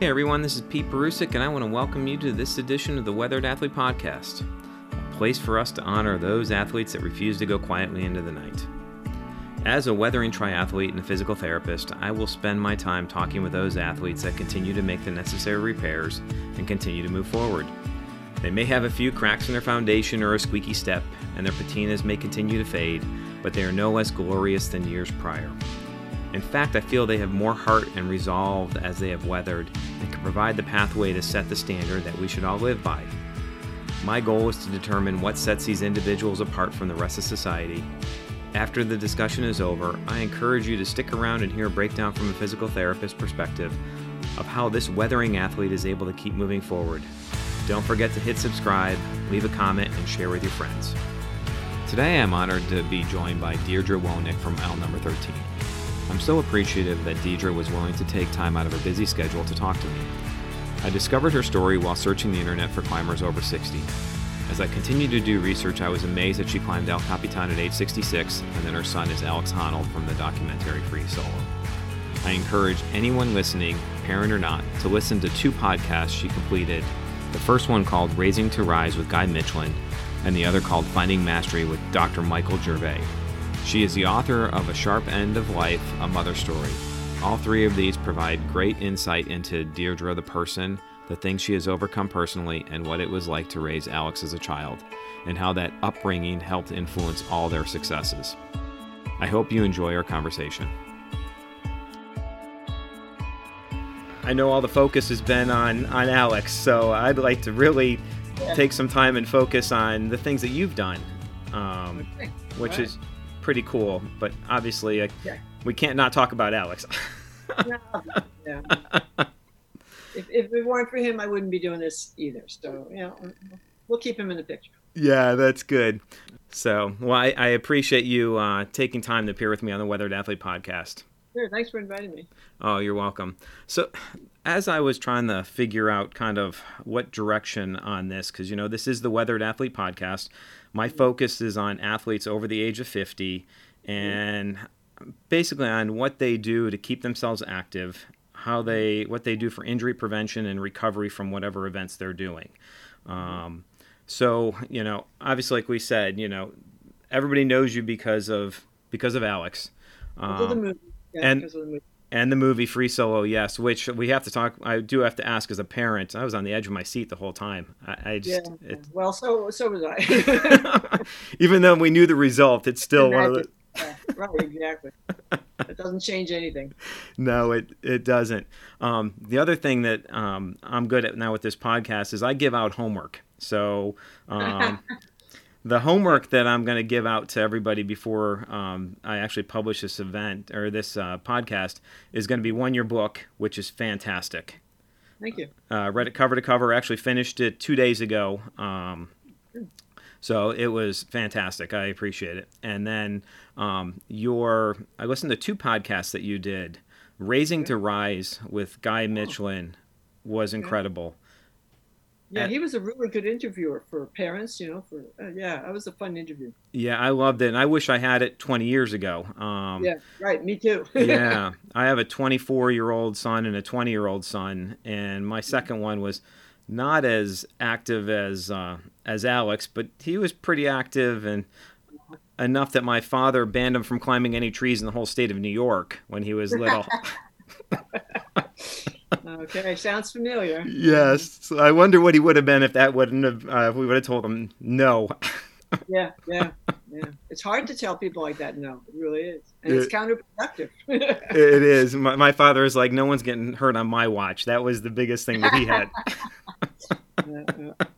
Hey everyone, this is Pete Perusik, and I want to welcome you to this edition of the Weathered Athlete Podcast, a place for us to honor those athletes that refuse to go quietly into the night. As a weathering triathlete and a physical therapist, I will spend my time talking with those athletes that continue to make the necessary repairs and continue to move forward. They may have a few cracks in their foundation or a squeaky step, and their patinas may continue to fade, but they are no less glorious than years prior. In fact, I feel they have more heart and resolve as they have weathered and can provide the pathway to set the standard that we should all live by. My goal is to determine what sets these individuals apart from the rest of society. After the discussion is over, I encourage you to stick around and hear a breakdown from a physical therapist perspective of how this weathering athlete is able to keep moving forward. Don't forget to hit subscribe, leave a comment, and share with your friends. Today I'm honored to be joined by Dierdre Wolownick from L number 13. I'm so appreciative that Dierdre was willing to take time out of her busy schedule to talk to me. I discovered her story while searching the internet for climbers over 60. As I continued to do research, I was amazed that she climbed El Capitan at age 66, and that her son is Alex Honnold from the documentary Free Solo. I encourage anyone listening, parent or not, to listen to two podcasts she completed. The first one called Raising to Rise with Guy Michelin, and the other called Finding Mastery with Dr. Michael Gervais. She is the author of A Sharp End of Life, A Mother Story. All three of these provide great insight into Dierdre the person, the things she has overcome personally, and what it was like to raise Alex as a child, and how that upbringing helped influence all their successes. I hope you enjoy our conversation. I know all the focus has been on, on Alex, so I'd like to really take some time and focus on the things that you've done, um, which is pretty cool. But obviously, yeah. we can't not talk about Alex. yeah. If, if it weren't for him, I wouldn't be doing this either. So, you know, we'll keep him in the picture. Yeah, that's good. So, well, I, I appreciate you uh, taking time to appear with me on the Weathered Athlete podcast. Sure, thanks for inviting me. Oh, you're welcome. So, as I was trying to figure out kind of what direction on this, because, you know, this is the Weathered Athlete podcast, my focus is on athletes over the age of 50 and basically on what they do to keep themselves active, how they what they do for injury prevention and recovery from whatever events they're doing. Um, so you know, obviously, like we said, you know, everybody knows you because of because of Alex. Um, yeah, and and the movie Free Solo, yes, which we have to talk. I do have to ask as a parent. I was on the edge of my seat the whole time. I, I just yeah. It, well, so so was I. even though we knew the result, it's still one of the. yeah, right, exactly. it doesn't change anything. No, it it doesn't. Um, the other thing that um, I'm good at now with this podcast is I give out homework. So um, the homework that I'm going to give out to everybody before um, I actually publish this event or this uh, podcast is going to be one year book, which is fantastic. Thank you. Uh, read it cover to cover. Actually finished it two days ago. Um, so it was fantastic. I appreciate it. And then um, your, I listened to two podcasts that you did. Raising to Rise with Guy oh. Michelin was incredible. Yeah, he was a really good interviewer for parents, you know. For uh, yeah, that was a fun interview. Yeah, I loved it, and I wish I had it 20 years ago. Um, yeah, right. Me too. yeah, I have a 24 year old son and a 20 year old son, and my second one was not as active as uh, as Alex, but he was pretty active and enough that my father banned him from climbing any trees in the whole state of New York when he was little. Okay, sounds familiar. Yes, so I wonder what he would have been if that wouldn't have. Uh, if we would have told him no. yeah, yeah, yeah. It's hard to tell people like that no. It really is, and it, it's counterproductive. it is. My, my, father is like, no one's getting hurt on my watch. That was the biggest thing that he had.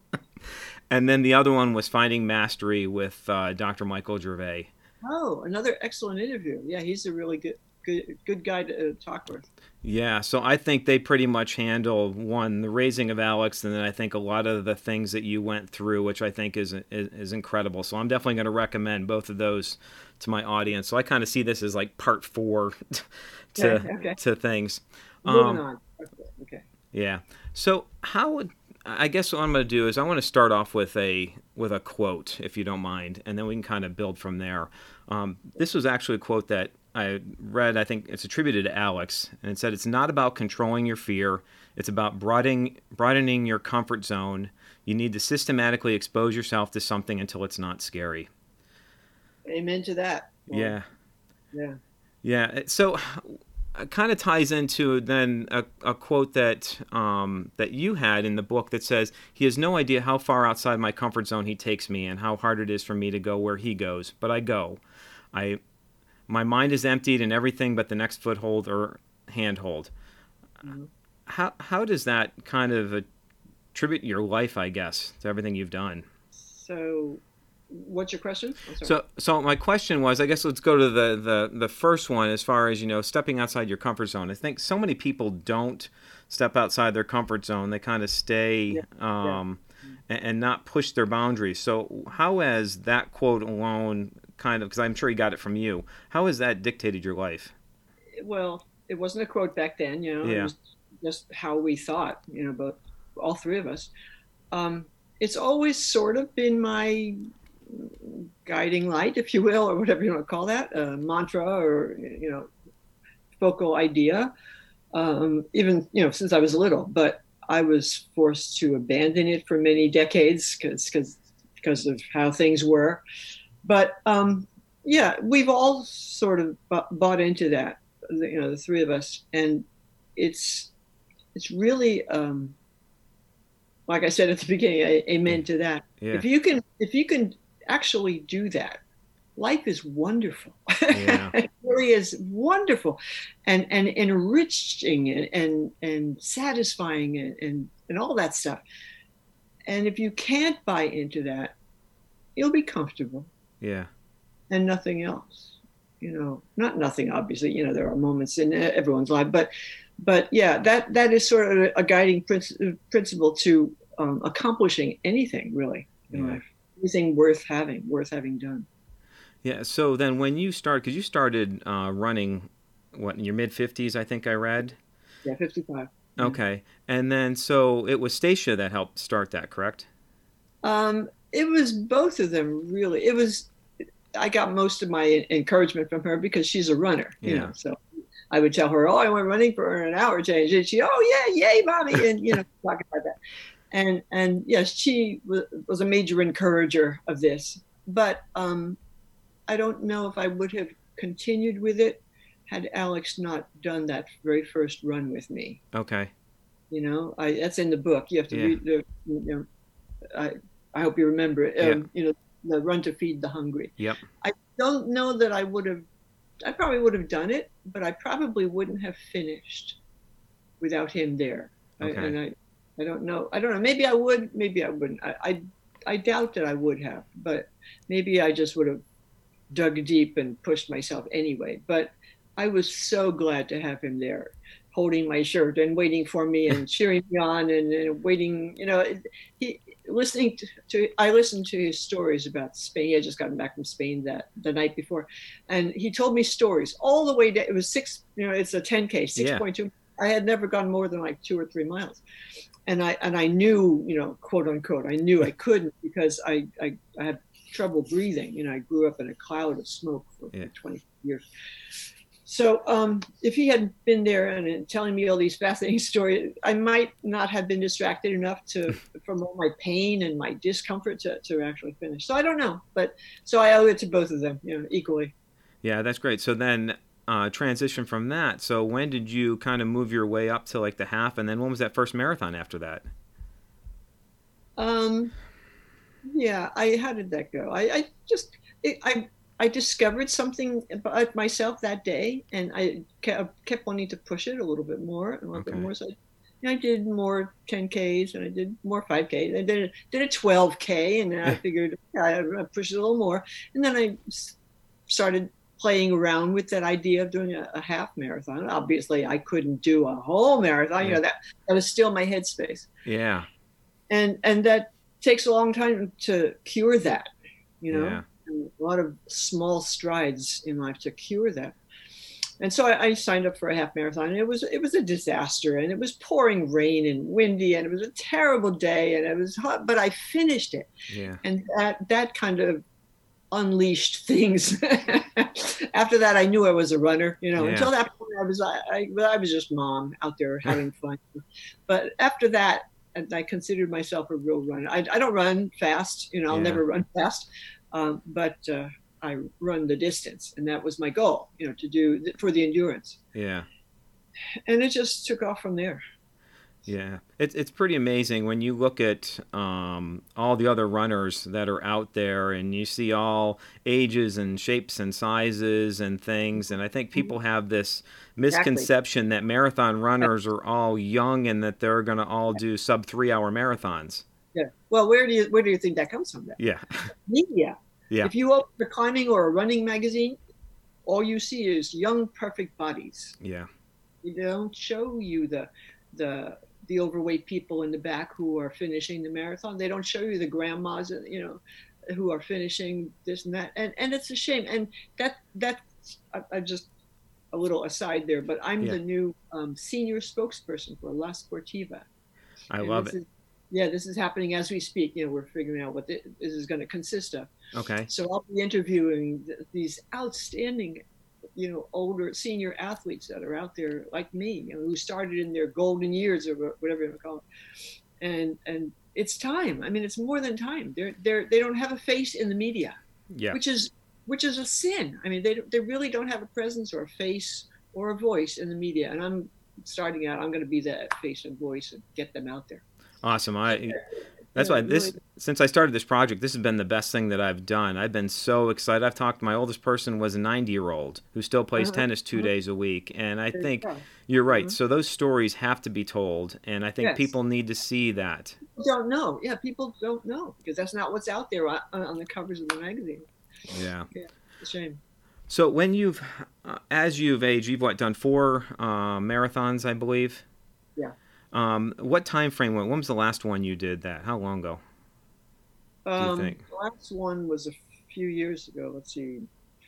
And then the other one was Finding Mastery with uh, Dr. Michael Gervais. Oh, another excellent interview. Yeah, he's a really good good good guy to uh, talk with. Yeah, so I think they pretty much handle one the raising of Alex, and then I think a lot of the things that you went through, which I think is is, is incredible. So I'm definitely going to recommend both of those to my audience. So I kind of see this as like part four to okay, okay. to things. Moving um, on. Okay. Yeah. So how would I guess what I'm going to do is I want to start off with a with a quote, if you don't mind, and then we can kind of build from there. Um, this was actually a quote that I read, I think it's attributed to Alex, and it said it's not about controlling your fear. It's about broadening broadening your comfort zone. You need to systematically expose yourself to something until it's not scary. Amen to that. Well, yeah. Yeah. Yeah. So it kind of ties into then a, a quote that um, that you had in the book that says he has no idea how far outside my comfort zone he takes me and how hard it is for me to go where he goes, but I go. I my mind is emptied and everything but the next foothold or handhold. Mm-hmm. How how does that kind of attribute your life, I guess, to everything you've done? So what's your question? So, so my question was, I guess let's go to the, the the first one as far as you know, stepping outside your comfort zone. I think so many people don't step outside their comfort zone; they kind of stay yeah. Um, yeah. And, and, not push their boundaries. So, how has that quote alone, kind of, because I'm sure he got it from you, how has that dictated your life? Well, it wasn't a quote back then, you know. Yeah. It was just how we thought, you know, both all three of us. Um, it's always sort of been my guiding light, if you will, or whatever you want to call that, a mantra or you know, focal idea. Um, even you know, since I was little, but I was forced to abandon it for many decades because because because of how things were. But um, yeah, we've all sort of bought into that, you know, the three of us, and it's it's really um, like I said at the beginning, amen to that. Yeah. If you can if you can actually do that, life is wonderful. Yeah. it really is wonderful and, and enriching and, and, and satisfying and, and, and all that stuff. And if you can't buy into that, you'll be comfortable. Yeah. And nothing else. You know, not nothing, obviously, you know, there are moments in everyone's life, but, but yeah, that, that is sort of a guiding principle to um, accomplishing anything really in yeah. life anything worth having, worth having done. Yeah. So then, when you start, because you started uh, running, what in your mid fifties, I think I read. Yeah, fifty-five. Okay, and then so it was Stasia that helped start that, correct? Um, it was both of them really. It was. I got most of my encouragement from her because she's a runner, you yeah. know. So I would tell her, "Oh, I went running for an hour change," and she, "Oh yeah, yay, mommy!" and you know, talking about that and and yes, she was, was a major encourager of this. But um, I don't know if I would have continued with it had Alex not done that very first run with me. Okay. You know, I, that's in the book. You have to yeah. read the. You know, I I hope you remember it. Um, yeah. You know, the run to feed the hungry. Yep. I don't know that I would have. I probably would have done it, but I probably wouldn't have finished without him there. Okay. I, and I, I don't know. I don't know. Maybe I would. Maybe I wouldn't. I, I, I doubt that I would have. But maybe I just would have dug deep and pushed myself anyway. But I was so glad to have him there, holding my shirt and waiting for me and cheering me on and, and waiting. You know, he listening to, to, I listened to his stories about Spain. He had just gotten back from Spain that the night before, and he told me stories all the way. To, it was six. You know, it's a 10k, six point yeah. two. I had never gone more than like two or three miles, and I and I knew, you know, quote unquote, I knew I couldn't because I I, I had trouble breathing. You know, I grew up in a cloud of smoke for yeah. 20 years. So um, if he hadn't been there and, and, telling me all these fascinating stories, I might not have been distracted enough to from all my pain and my discomfort to, to actually finish. So I don't know, but so I owe it to both of them, you know, equally. Yeah, that's great. So then uh, transition from that. So when did you kind of move your way up to like the half, and then when was that first marathon after that? Um, yeah, I how did that go? I, I just it, I I discovered something about myself that day, and I kept, kept wanting to push it a little bit more and a little okay. bit more. So I, I did more 10Ks and I did more 5Ks. I did a, did a 12K, and then I figured yeah, I'd push it a little more. And then I started playing around with that idea of doing a, a, half marathon. Obviously, I couldn't do a whole marathon. Yeah. You know that that was still my headspace. Yeah. And and that takes a long time to cure that. You know, yeah. A lot of small strides in life to cure that. And so I, I, signed up for a half marathon. And it was it was a disaster, and it was pouring rain and windy, and it was a terrible day, and it was hot. But I finished it. Yeah. And that that kind of unleashed things. After that, I knew I was a runner. You know, yeah. until that point, I was I, I, I was just mom out there having fun. But after that, I considered myself a real runner. I, I don't run fast. You know, I'll yeah. never run fast, um, but uh, I run the distance, and that was my goal. You know, to do for the endurance. Yeah. And it just took off from there. Yeah, it's it's pretty amazing when you look at um, all the other runners that are out there, and you see all ages and shapes and sizes and things. And I think people mm-hmm. have this misconception exactly. that marathon runners are all young and that they're going to all do sub three hour marathons. Yeah. Well, where do you where do you think that comes from? Then? Yeah. Media. Yeah. If you open a climbing or a running magazine, all you see is young, perfect bodies. Yeah. They don't show you the the the overweight people in the back who are finishing the marathon. They don't show you the grandmas, you know, who are finishing this and that. And and it's a shame. And that that I, I just a little aside there, but I'm yeah. the new um, senior spokesperson for La Sportiva. I and love it. Is, yeah, this is happening as we speak. You know, we're figuring out what this is going to consist of. Okay. So I'll be interviewing these outstanding you know older senior athletes that are out there like me you know who started in their golden years or whatever you want to call it. And and it's time. I mean it's more than time. They're they're they don't have a face in the media. Yeah. Which is which is a sin. I mean they they really don't have a presence or a face or a voice in the media. And i'm starting out i'm going to be that face and voice and get them out there awesome i that's why this since I started this project, this has been the best thing that I've done. I've been so excited. I've talked. My oldest person was a 90 year old who still plays uh-huh. tennis 2 uh-huh. days a week, and I think you're right. Uh-huh. So those stories have to be told, and I think yes. people need to see that. People don't know. Yeah, people don't know because that's not what's out there on, on the covers of the magazine. Yeah. Yeah, shame. So when you've, uh, as you've aged, you've what done four uh, marathons, I believe. Yeah. Um, what time frame? When, when was the last one you did that? How long ago? Do you um, think? The last one was a few years ago. Let's see,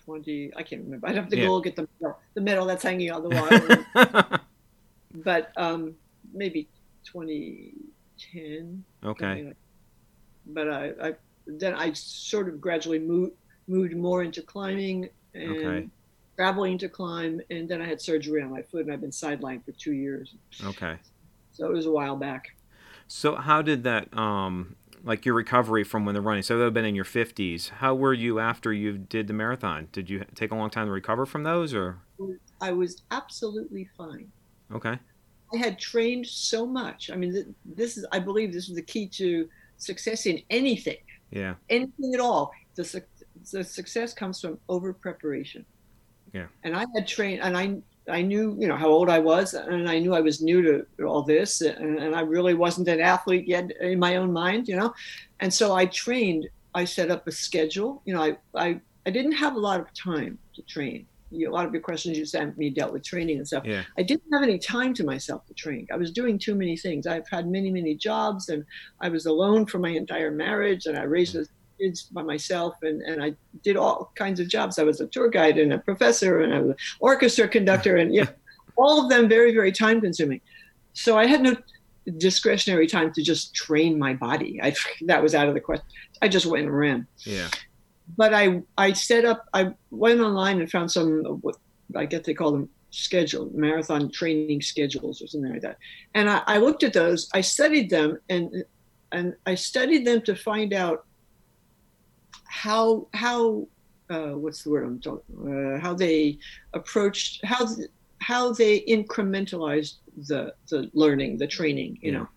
twenty. I can't remember. I'd have to yeah. go get the medal, the medal that's hanging on the wall. but um, maybe 2010. Okay. Like but I, I then I sort of gradually moved moved more into climbing and okay. traveling to climb, and then I had surgery on my foot, and I've been sidelined for two years. Okay. So it was a while back. So how did that, um, like your recovery from when the running? So that have been in your fifties. How were you after you did the marathon? Did you take a long time to recover from those, or? I was absolutely fine. Okay. I had trained so much. I mean, this is, I believe, this is the key to success in anything. Yeah. Anything at all. The, the success comes from over preparation. Yeah. And I had trained, and I I knew, you know, how old I was, and I knew I was new to all this, and, and, I really wasn't an athlete yet in my own mind, you know, and so I trained. I set up a schedule. You know, I I, I didn't have a lot of time to train. You a lot of your questions you sent me dealt with training and stuff. Yeah. I didn't have any time to myself to train. I was doing too many things. I've had many, many jobs, and I was alone for my entire marriage, and I raised mm. a kids by myself and, and I did all kinds of jobs. I was a tour guide and a professor and I was an orchestra conductor and yeah, all of them very, very time consuming. So I had no discretionary time to just train my body. I that was out of the question. I just went and ran. Yeah. But I I set up I went online and found some what I guess they call them schedule marathon training schedules or something like that. And I, I looked at those, I studied them and and I studied them to find out how how uh, what's the word I'm talking uh, how they approached how how they incrementalized the the learning the training you yeah. know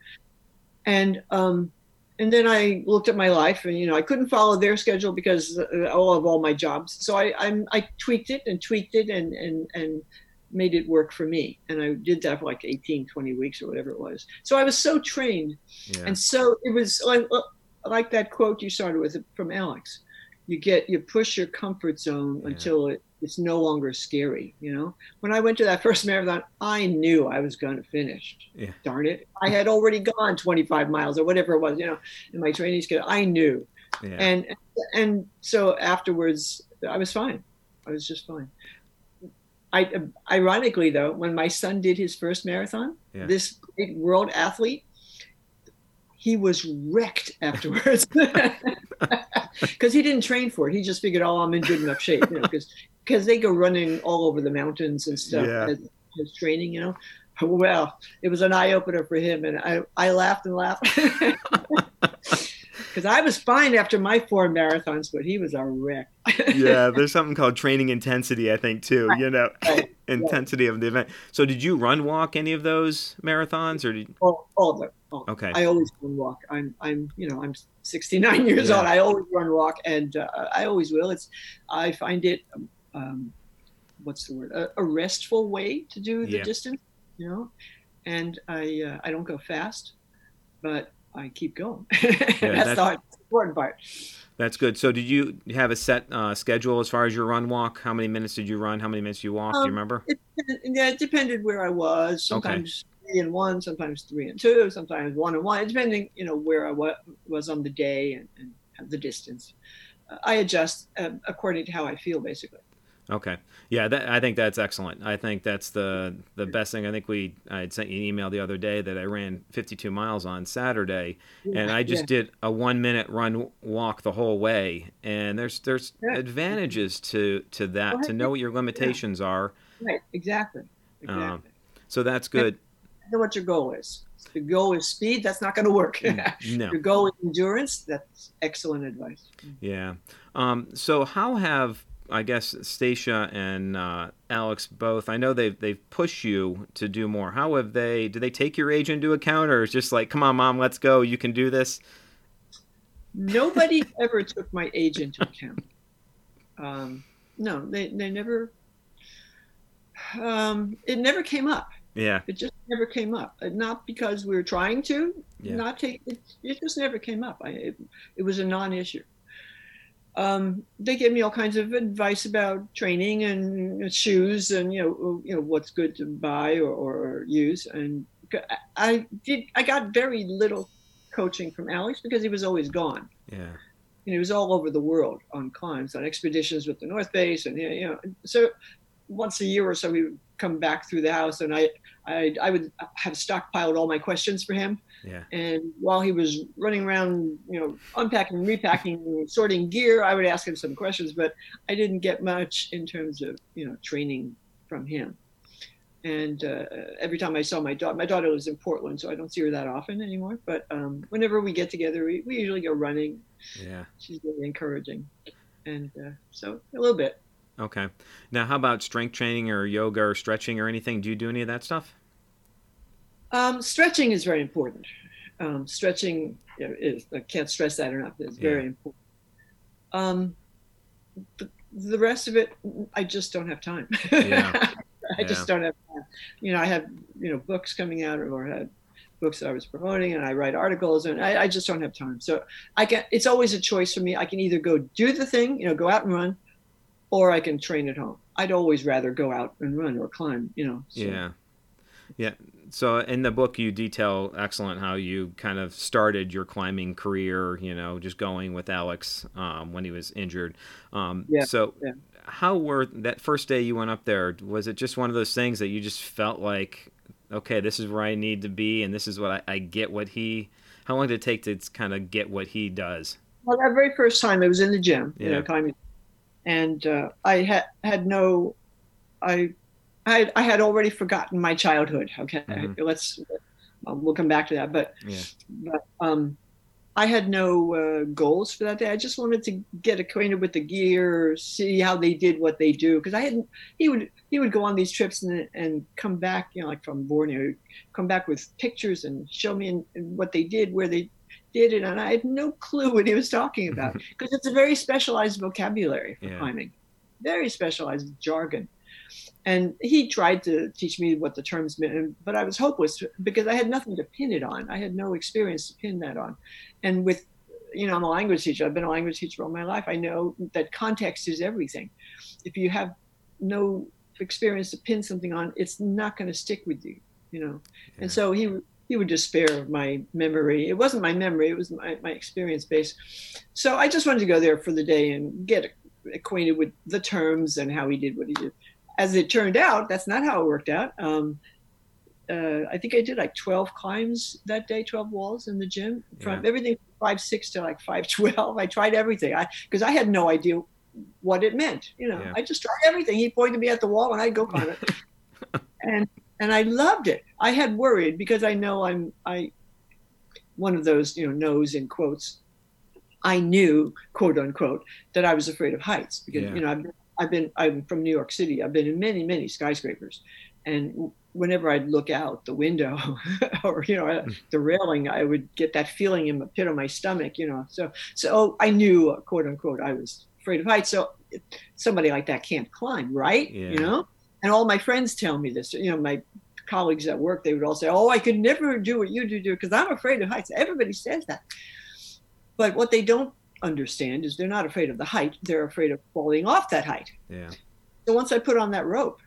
and um and then I looked at my life and you know I couldn't follow their schedule because uh, all of all my jobs so I I'm, I tweaked it and tweaked it and and and made it work for me and I did that for like 18 20 weeks or whatever it was so I was so trained yeah. and so it was like like that quote you started with from Alex you get you push your comfort zone yeah. until it, it's no longer scary you know when i went to that first marathon i knew i was going to finish yeah. darn it i had already gone 25 miles or whatever it was you know in my training schedule i knew yeah. and and so afterwards i was fine i was just fine I, ironically though when my son did his first marathon yeah. this great world athlete he was wrecked afterwards because he didn't train for it. He just figured, oh, I'm in good enough shape, you know, because because they go running all over the mountains and stuff yeah. as, as training, you know. Well, it was an eye opener for him, and I I laughed and laughed because I was fine after my four marathons, but he was a wreck. yeah, there's something called training intensity, I think, too. You know, right. intensity of the event. So, did you run walk any of those marathons, or did all, all of them? Okay. I always run walk. I'm I'm you know I'm 69 years yeah. old. I always run walk, and uh, I always will. It's I find it. Um, what's the word? A, a, restful way to do the yeah. distance, you know. And I uh, I don't go fast, but I keep going. Yeah, that's, that's, the important part. That's good. So, did you have a set uh, schedule as far as your run walk? How many minutes did you run? How many minutes you walk? Um, Do you um, remember? It, yeah, it depended where I was. Sometimes okay. Three and one, sometimes three and two, sometimes one and one, depending, you know, where I was on the day and, and the distance. Uh, I adjust uh, according to how I feel, basically. Okay. Yeah, that, I think that's excellent. I think that's the the best thing. I think we I had sent you an email the other day that I ran 52 miles on Saturday, yeah, and I just yeah. did a one minute run walk the whole way. And there's there's yeah. advantages to to that to know what your limitations are. Right. Exactly. Um, exactly. Um, so that's good. Know what your goal is. If the goal is speed, that's not going to work. No. your goal is endurance. That's excellent advice. Yeah. Um, so how have I guess Stasia and uh, Alex both. I know they've they've pushed you to do more. How have they? Do they take your age into account, or is just like, come on, mom, let's go. You can do this. Nobody ever took my age into account. Um, no, they they never. Um, it never came up. Yeah. It just never came up. Not because we were trying to. Yeah. Not take. It, it just never came up. I, it, it was a non-issue um, they gave me all kinds of advice about training and shoes and you know you know what's good to buy or, or use and I did I got very little coaching from Alex because he was always gone. Yeah. And he was all over the world on climbs, on expeditions with the North Face, and you know, so once a year or so he would come back through the house, and I, I, I would have stockpiled all my questions for him, yeah. And while he was running around, you know, unpacking, repacking, sorting gear, I would ask him some questions, but I didn't get much in terms of, you know, training from him. And uh, every time I saw my daughter, my daughter lives in Portland, so I don't see her that often anymore. But um, whenever we get together, we, we usually go running. Yeah. She's really encouraging. And uh, so a little bit. Okay. Now, how about strength training or yoga or stretching or anything? Do you do any of that stuff? Um, stretching is very important. Um, stretching is, I can't stress that enough, it's very yeah. important. Um, the, the, rest of it, I just don't have time. Yeah. I yeah. just don't have time. You know, I have, you know, books coming out or had books that I was promoting and I write articles and I, I just don't have time. So I can, it's always a choice for me. I can either go do the thing, you know, go out and run, or I can train at home. I'd always rather go out and run or climb, you know. So. Yeah. Yeah so in the book you detail excellent how you kind of started your climbing career you know just going with alex um, when he was injured um, yeah, so yeah. how were that first day you went up there was it just one of those things that you just felt like okay this is where i need to be and this is what i, I get what he how long did it take to kind of get what he does well that very first time it was in the gym yeah. you know climbing and uh, i had had no i I, I had already forgotten my childhood. Okay, mm-hmm. let's um, we'll come back to that. But yeah. but um, I had no uh, goals for that day. I just wanted to get acquainted with the gear, see how they did what they do. Because I hadn't. He would he would go on these trips and and come back, you know, like from Borneo, come back with pictures and show me in, in what they did, where they did it, and I had no clue what he was talking about because it's a very specialized vocabulary for yeah. climbing, very specialized jargon. And he tried to teach me what the terms meant but i was hopeless because i had nothing to pin it on. I had no experience to pin that on. And with you know i'm a language teacher. I've been a language teacher all my life. I know that context is everything. If you have no experience to pin something on it's not going to stick with you you know? Yeah. and so he he would despair of my memory it wasn't my memory it was my, my experience base so i just wanted to go there for the day and get acquainted with the terms and how he did what he did as it turned out, that's not how it worked out. Um, uh, I think I did like 12 climbs that day, 12 walls in the gym from yeah. everything five six to like five twelve. I tried everything. I because I had no idea what it meant. You know, yeah. I just tried everything. He pointed me at the wall and I'd go climb it. and and I loved it. I had worried because I know I'm I one of those, you know, knows in quotes. I knew, quote unquote, that I was afraid of heights because yeah. you know I've been, I've been I'm from New York City. I've been in many many skyscrapers, and whenever I'd look out the window or you know hmm. the railing, I would get that feeling in the pit of my stomach. You know, so so I knew, quote unquote, I was afraid of heights. So somebody like that can't climb, right? Yeah. You know, and all my friends tell me this. You know, my colleagues at work, they would all say, "Oh, I could never do what you do, do because I'm afraid of heights." Everybody says that, but what they don't understand is they're not afraid of the height; they're afraid of falling off that height. Yeah. So once I put on that rope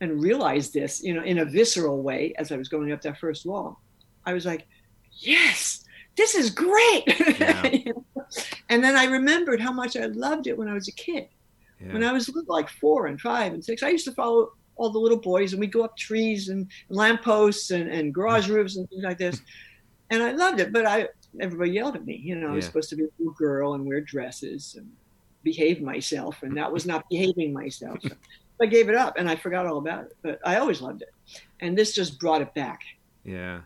and realized this, you know, in a visceral way as I was going up that first wall, I was like, "Yes, this is great!" Yeah. and then I remembered how much I loved it when I was a kid. Yeah. When I was like four and five and six, I used to follow all the little boys and we'd go up trees and lampposts and, and garage roofs and things like this. And I loved it, but I everybody yelled at me. You know, I was supposed to be a little girl and wear dresses and behave myself, and that was not behaving myself. So I gave it up and I forgot all about it. But I always loved it, and this just brought it back. Yeah,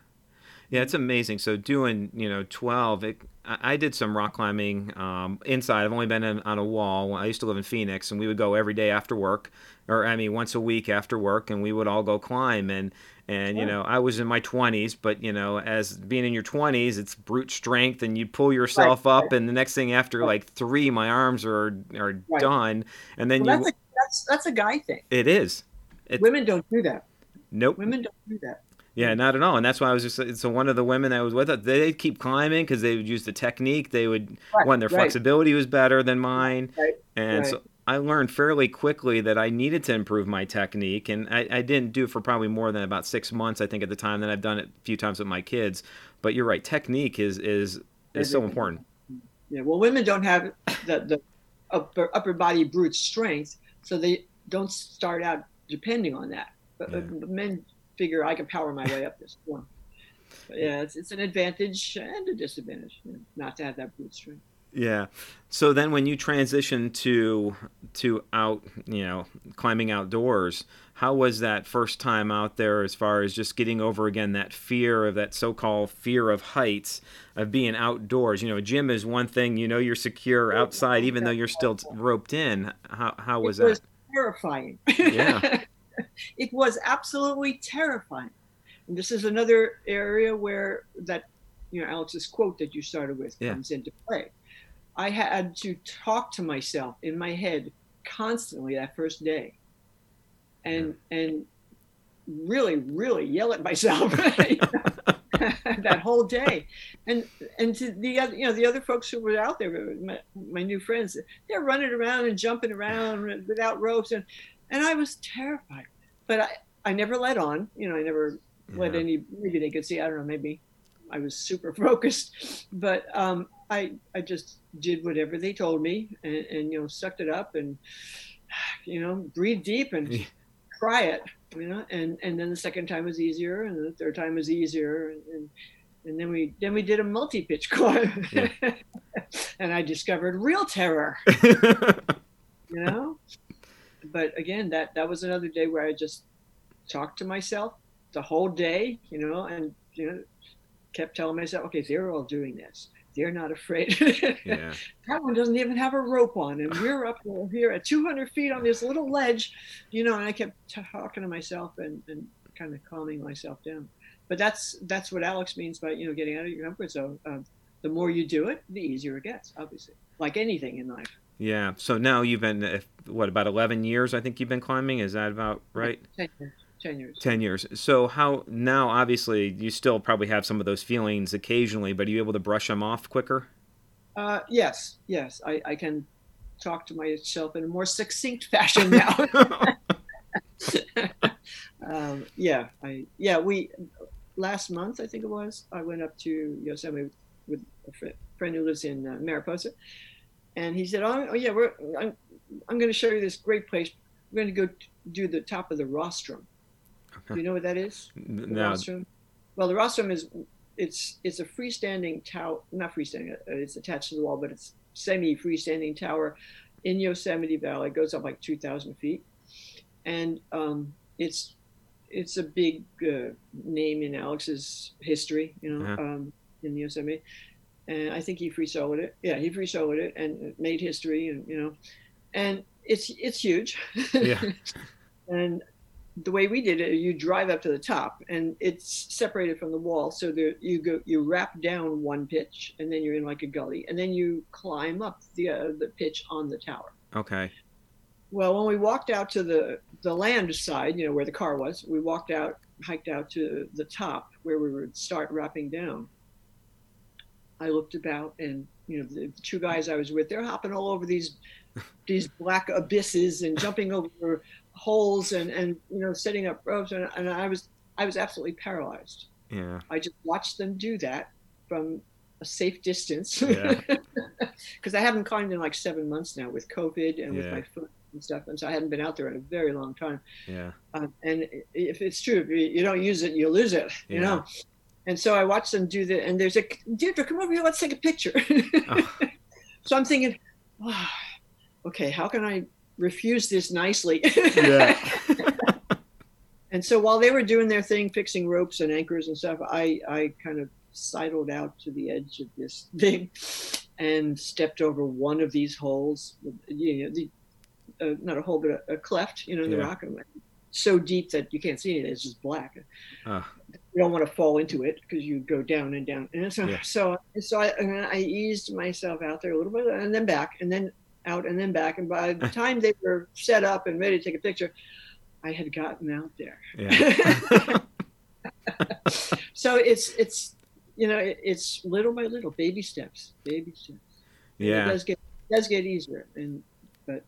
yeah, it's amazing. So doing you know twelve, it, I did some rock climbing um, inside. I've only been in, on a wall. I used to live in Phoenix, and we would go every day after work, or I mean once a week after work, and we would all go climb. And and you know I was in my 20s, but you know as being in your 20s, it's brute strength, and you pull yourself right, up, and the next thing after like three, my arms are are right. done, and then well, you. That's a, that's that's a guy thing. It is. It, Women don't do that. Nope. Women don't do that. Yeah, not at all. And that's why I was just so one of the women that was with us, they'd keep climbing because they would use the technique. They would right, one their right. flexibility was better than mine, right, and so I learned fairly quickly that I needed to improve my technique, and I, I, didn't do it for probably more than about six months. I think at the time that I've done it a few times with my kids. But you're right, technique is is is so important. Yeah, well, women don't have the the upper upper body brute strength, so they don't start out depending on that. But, yeah. but men figure I can power my way up this one. But yeah, it's, it's an advantage and a disadvantage you know, not to have that brute strength. Yeah. So then when you transition to to out, you know, climbing outdoors, how was that first time out there as far as just getting over again that fear of that so-called fear of heights of being outdoors? You know, a gym is one thing, you know you're secure outside even though you're still roped in. How how was, that? it was that? terrifying. Yeah. it was absolutely terrifying. And this is another area where that, you know, Alex's quote that you started with yeah. comes into play. I had to talk to myself in my head constantly that first day, and yeah. and really, really yell at myself that whole day. And and to the other, you know, the other folks who were out there, my, my new friends, they're running around and jumping around without ropes, and and I was terrified. But I, I never let on. You know, I never yeah. let any. Maybe they could see. I don't know. Maybe I was super focused, but um, I I just did whatever they told me, and, and you know, sucked it up, and you know, breathe deep and yeah. try it. You know, and and then the second time was easier, and the third time was easier, and, and and then we then we did a multi pitch climb, yeah. and I discovered real terror. you know, but again, that that was another day where I just talked to myself the whole day, you know, and you know, kept telling myself, okay, they're all doing this. They're not afraid. yeah. that one doesn't even have a rope on, and we're up here at 200 feet on this little ledge, you know. And I kept talking to myself and, and kind of calming myself down. But that's that's what Alex means by you know getting out of your comfort zone. Um, the more you do it, the easier it gets. Obviously, like anything in life. Yeah. So now you've been what about eleven years? I think you've been climbing. Is that about right? Ten years. Ten years. Ten years. So how now? Obviously, you still probably have some of those feelings occasionally, but are you able to brush them off quicker? Uh, yes. Yes. I, I can talk to myself in a more succinct fashion now. um, yeah. I yeah. We last month I think it was. I went up to Yosemite with a friend who lives in uh, Mariposa and he said, "Oh, yeah, we're I'm, I'm going to show you this great place. We're going to go do the top of the rostrum." Do you know what that is? The no. Rostrum? Well, the rostrum is it's it's a freestanding tower, not freestanding. Uh, it's attached to the wall, but it's semi freestanding tower in Yosemite Valley. It goes up like two thousand feet, and um, it's it's a big uh, name in Alex's history, you know, uh-huh. um, in Yosemite. And I think he free soloed it. Yeah, he free soloed it and made history, and you know, and it's it's huge. Yeah. and the way we did it, you drive up to the top, and it's separated from the wall. So there, you go, you rap down one pitch, and then you're in like a gully, and then you climb up the uh, the pitch on the tower. Okay. Well, when we walked out to the the land side, you know where the car was, we walked out, hiked out to the top where we would start rapping down. I looked about, and you know the, two guys I was with, they're hopping all over these these black abysses and jumping over holes and and you know setting up ropes and, and I was I was absolutely paralyzed. Yeah. I just watched them do that from a safe distance because yeah. I haven't climbed in like seven months now with COVID and yeah. with my foot and stuff, and so I hadn't been out there in a very long time. Yeah. Um, and if it's true, if you don't use it, you lose it. You yeah. know. And so I watched them do that, and there's a Dierdre, come over here, let's take a picture. oh. So I'm thinking, oh, okay, how can I refuse this nicely? yeah. and so while they were doing their thing, fixing ropes and anchors and stuff, I, I kind of sidled out to the edge of this thing and stepped over one of these holes. You know, the, uh, not a hole, but a, a cleft, you know, in yeah. the rock. And so deep that you can't see it. It's just black. Uh. You don't want to fall into it because you go down and down. And so, yeah. so, so I, I eased myself out there a little bit and then back and then out and then back. And by the time they were set up and ready to take a picture, I had gotten out there. Yeah. so it's it's you know it, it's little by little, baby steps, baby steps. Yeah. it does get it does get easier, and but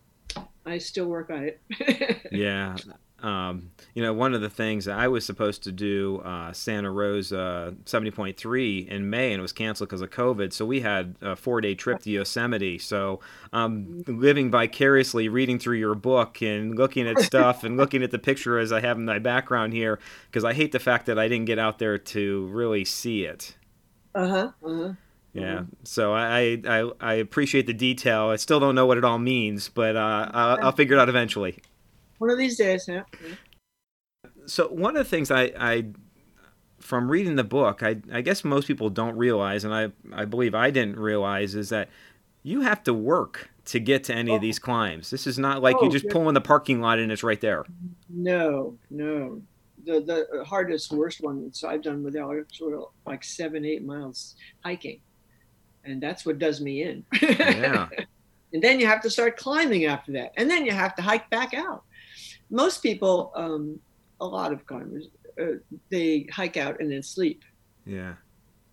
I still work on it. yeah. Um, you know, one of the things I was supposed to do uh, Santa Rosa 70.3 in May and it was canceled because of COVID. So we had a four day trip to Yosemite. So I'm um, living vicariously, reading through your book and looking at stuff and looking at the picture as I have in my background here because I hate the fact that I didn't get out there to really see it. Uh huh. Uh huh. Yeah, so I, I I appreciate the detail. I still don't know what it all means, but uh, I'll, I'll figure it out eventually. One of these days, yeah. So one of the things I, I from reading the book, I, I guess most people don't realize, and I, I believe I didn't realize, is that you have to work to get to any oh. of these climbs. This is not like oh, you just yeah. pull in the parking lot and it's right there. No, no. The the hardest, worst one ones I've done with Alex were like seven, eight miles hiking, and that's what does me in. Yeah. and then you have to start climbing after that, and then you have to hike back out most people, um, a lot of climbers, uh, they hike out and then sleep. Yeah.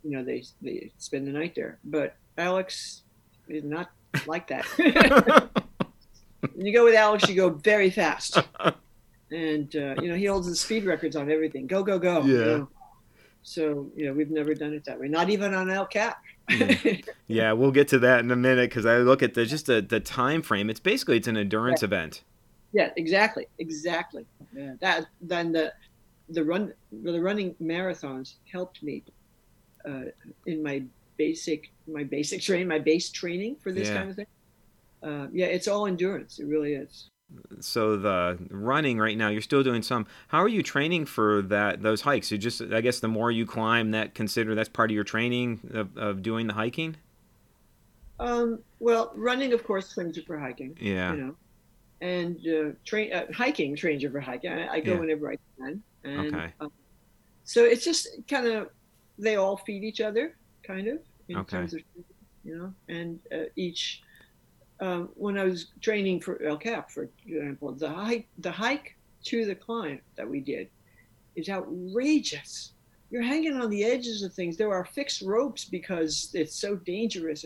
You know, they they spend the night there. But Alex is not like that. when you go with Alex, you go very fast, and uh, you know he holds the speed records on everything. Go go go. Yeah. You know? So you know we've never done it that way. Not even on El Cap. Yeah, we'll get to that in a minute because I look at the just the, the time frame. It's basically it's an endurance event. Yeah, exactly, exactly. Yeah, that then the the run the running marathons helped me uh, in my basic my basic training, my base training for this yeah. kind of thing. Uh, yeah, it's all endurance. It really is. So the running right now, you're still doing some. How are you training for that those hikes? You just, I guess, the more you climb, that consider that's part of your training of, of doing the hiking. Um, well, running, of course, trains you for hiking. Yeah. You know, and uh, train uh, hiking trains you for hiking. I, I go yeah. whenever I can. And, okay. Um, so it's just kind of they all feed each other, kind of in okay. terms of you know, and uh, each. Um, when I was training for El Cap, for example, the hike the hike to the climb that we did is outrageous. You're hanging on the edges of things. There are fixed ropes because it's so dangerous.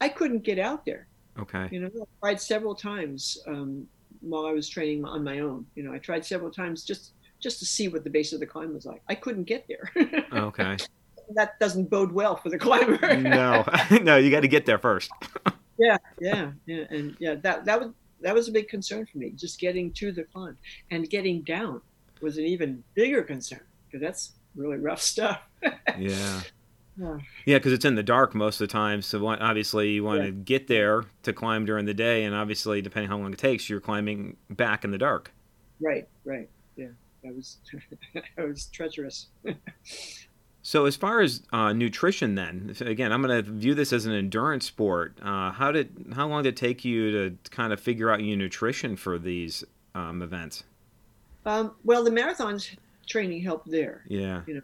I couldn't get out there. Okay. You know, I tried several times um, while I was training on my own. You know, I tried several times just just to see what the base of the climb was like. I couldn't get there. okay. That doesn't bode well for the climber. no, no, you got to get there first. yeah, yeah, yeah, and yeah, that that was that was a big concern for me, just getting to the climb and getting down. was an even bigger concern because that's really rough stuff. yeah. Yeah, because it's in the dark most of the time. So obviously, you want yeah. to get there to climb during the day, and obviously, depending how long it takes, you're climbing back in the dark. Right. Right. Yeah. That was that was treacherous. so, as far as uh, nutrition, then again, I'm going to view this as an endurance sport. Uh, how did how long did it take you to kind of figure out your nutrition for these um, events? Um, well, the marathons training helped there. Yeah. You know,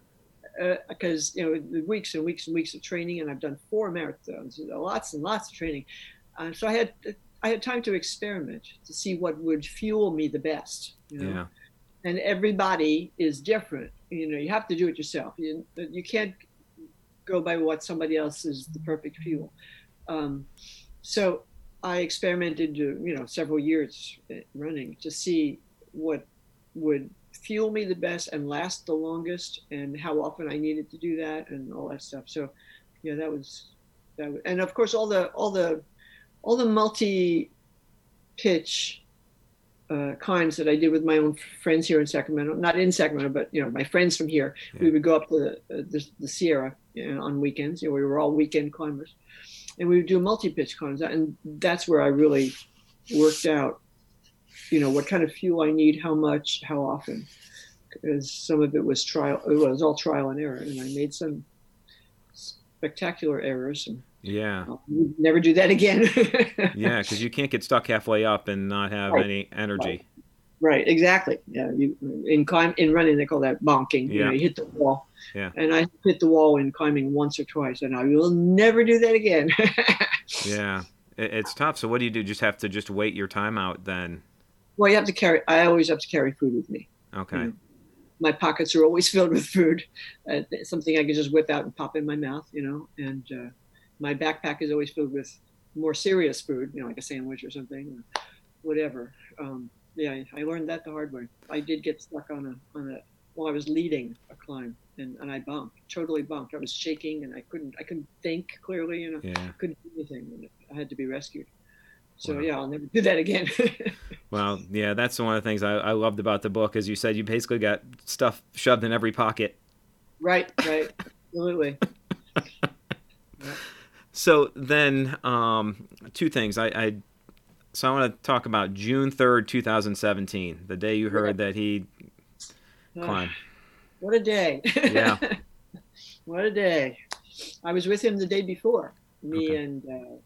because uh, you know the weeks and weeks and weeks of training, and I've done four marathons, lots and lots of training. Uh, so I had I had time to experiment to see what would fuel me the best. You know? Yeah. And everybody is different. You know, you have to do it yourself. You you can't go by what somebody else is the perfect fuel. Um, so I experimented, you know, several years running to see what would fuel me the best and last the longest and how often I needed to do that and all that stuff. So yeah, that was that was, and of course all the all the all the multi pitch uh, climbs that I did with my own friends here in Sacramento, not in Sacramento, but you know my friends from here. Yeah. We would go up the, uh, the, the Sierra you know, on weekends. You know, we were all weekend climbers, and we would do multi pitch climbs, and that's where I really worked out you know what kind of fuel I need, how much, how often, because some of it was trial. It was all trial and error, and I made some spectacular errors. And yeah, I'll never do that again. yeah, because you can't get stuck halfway up and not have right. any energy. Right. Right, exactly. Yeah, you in climb in running they call that bonking. Yeah. You, know, you hit the wall. Yeah. And I hit the wall in climbing once or twice, and I will never do that again. yeah, it's tough. So what do you do? Just have to just wait your time out then. Well, you have to carry. I always have to carry food with me. Okay. You know, my pockets are always filled with food, uh, something I can just whip out and pop in my mouth, you know. And uh, my backpack is always filled with more serious food, you know, like a sandwich or something, or whatever. Um, yeah, I learned that the hard way. I did get stuck on a on a while I was leading a climb, and, and I bumped, totally bumped. I was shaking, and I couldn't I couldn't think clearly, you know, yeah. couldn't do anything. I had to be rescued. So wow. yeah, I'll never do that again. well, yeah, that's one of the things I, I loved about the book. As you said, you basically got stuff shoved in every pocket. Right, right, absolutely. So then, um, two things. I, I so I want to talk about June third, two thousand seventeen, the day you heard that he climbed. What a day! Yeah. what a day! I was with him the day before. Me okay. and. Uh,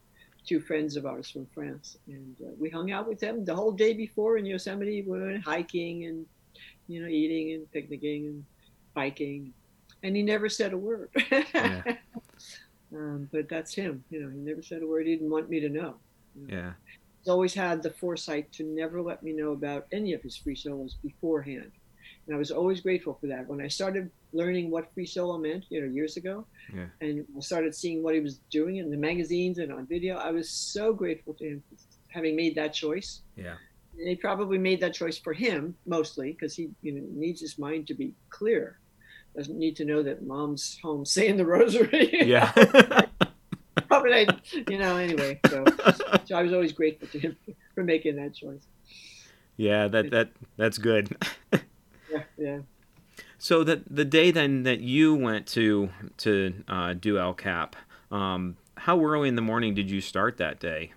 two friends of ours from France, and uh, we hung out with them the whole day before in Yosemite. We went hiking and you know eating and picnicking and biking, and he never said a word. Yeah. um, but that's him. You know, he never said a word. He didn't want me to know. You know? Yeah. He's always had the foresight to never let me know about any of his free solos beforehand. And I was always grateful for that. When I started learning what free solo meant, you know, years ago, yeah. and I started seeing what he was doing in the magazines and on video, I was so grateful to him having made that choice. Yeah. And he probably made that choice for him mostly because he you know needs his mind to be clear. Doesn't need to know that mom's home saying the rosary. Yeah. probably, you know. Anyway, so, so I was always grateful to him for making that choice. Yeah, that that that's good. Yeah, yeah. So that the day then that you went to to uh, do El Cap, um, how early in the morning did you start that day?